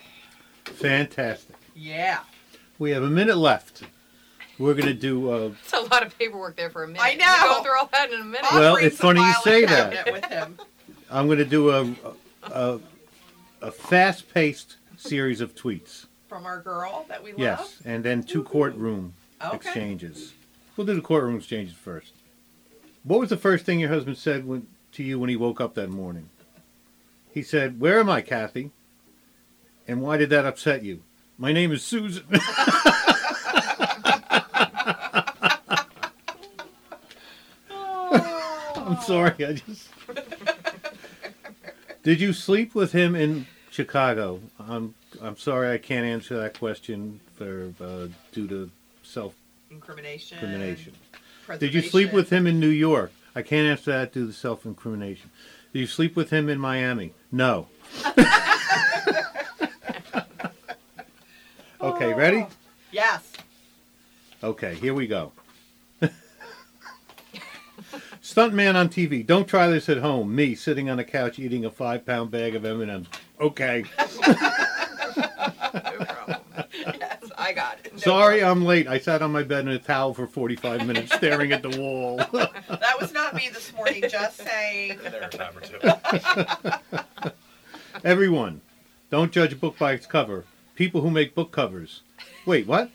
Fantastic. Yeah. We have a minute left. we're gonna do. Uh, It's a lot of paperwork there for a minute. I You know. go through all that in a minute. Bob Well, brings it's the funny you filing say that. cabinet With him. I'm gonna do a a, a fast-paced series of tweets. From our girl that we love. Yes, and then two courtroom Okay. exchanges. We'll do the courtroom exchanges first. What was the first thing your husband said when, to you when he woke up that morning? He said, "Where am I, Kathy?" And why did that upset you? My name is Susan. *laughs* *laughs* I'm sorry. I just. *laughs* Did you sleep with him in Chicago? I'm I'm sorry I can't answer that question for uh, due to self Incrimination. incrimination. Did you sleep with him in New York? I can't answer that due to self incrimination. Did you sleep with him in Miami? No. *laughs* okay, ready? Yes. Okay, here we go. Stuntman on TV. Don't try this at home. Me sitting on a couch eating a five-pound bag of M&Ms. Okay. *laughs* No problem. Yes, I got it. No Sorry, I'm late. I sat on my bed in a towel for 45 minutes staring at the wall. *laughs* *laughs* That was not me this morning. Just saying. There a time or two. Everyone, don't judge a book by its cover. People who make book covers. Wait, what?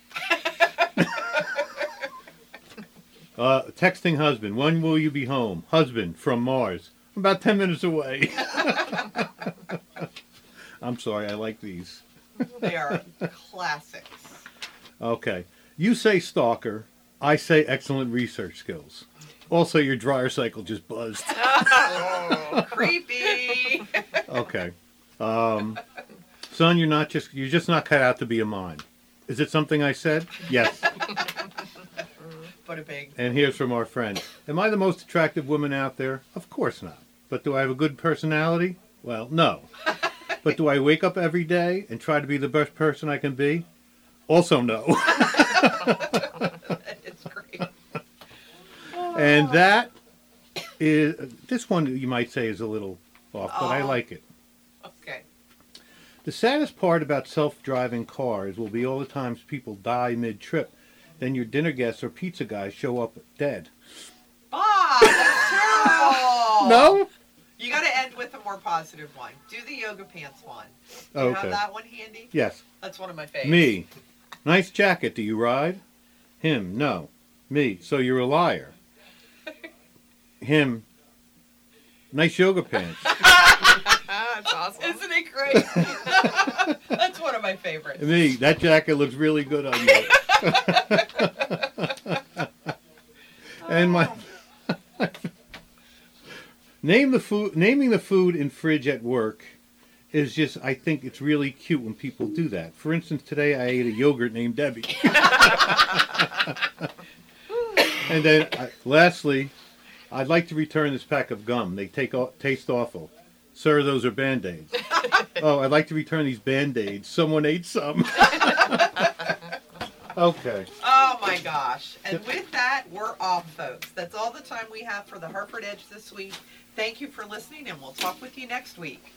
Uh, texting husband. When will you be home? Husband from Mars. I'm about 10 minutes away. *laughs* I'm sorry, I like these. They are classics. Okay. You say stalker. I say excellent research skills. Also, your dryer cycle just buzzed. *laughs* Oh, creepy. Okay. Um, son, you're not just you're just not cut out to be a mime. Is it something I said? Yes. *laughs* A big. And here's from our friend. Am I the most attractive woman out there? Of course not. But do I have a good personality? Well, no. *laughs* But do I wake up every day and try to be the best person I can be? Also no. *laughs* *laughs* It's great. and that is this one you might say is a little off, but I Oh. like it. Okay. The saddest part about self-driving cars will be all the times people die mid-trip. Then your dinner guests or pizza guys show up dead. Bob, that's terrible. *laughs* No? You got to end with a more positive one. Do the yoga pants one. Do you Okay. have that one handy? Yes. That's one of my favorites. Me. Nice jacket. Do you ride? Him. No. Me. So you're a liar. *laughs* Him. Nice yoga pants. *laughs* That's awesome. Isn't it great? That's one of my favorites. Me. That jacket looks really good on you. *laughs* and my *laughs* name the food. Naming the food in fridge at work is just. I think it's really cute when people do that. For instance, today I ate a yogurt named Debbie. *laughs* and then, uh, lastly, I'd like to return this pack of gum. They take au- taste awful. Sir, those are band-aids. oh, I'd like to return these band-aids. Someone ate some. Okay. Oh my gosh. And with that, we're off, folks. That's all the time we have for the Harford Edge this week. Thank you for listening, and we'll talk with you next week.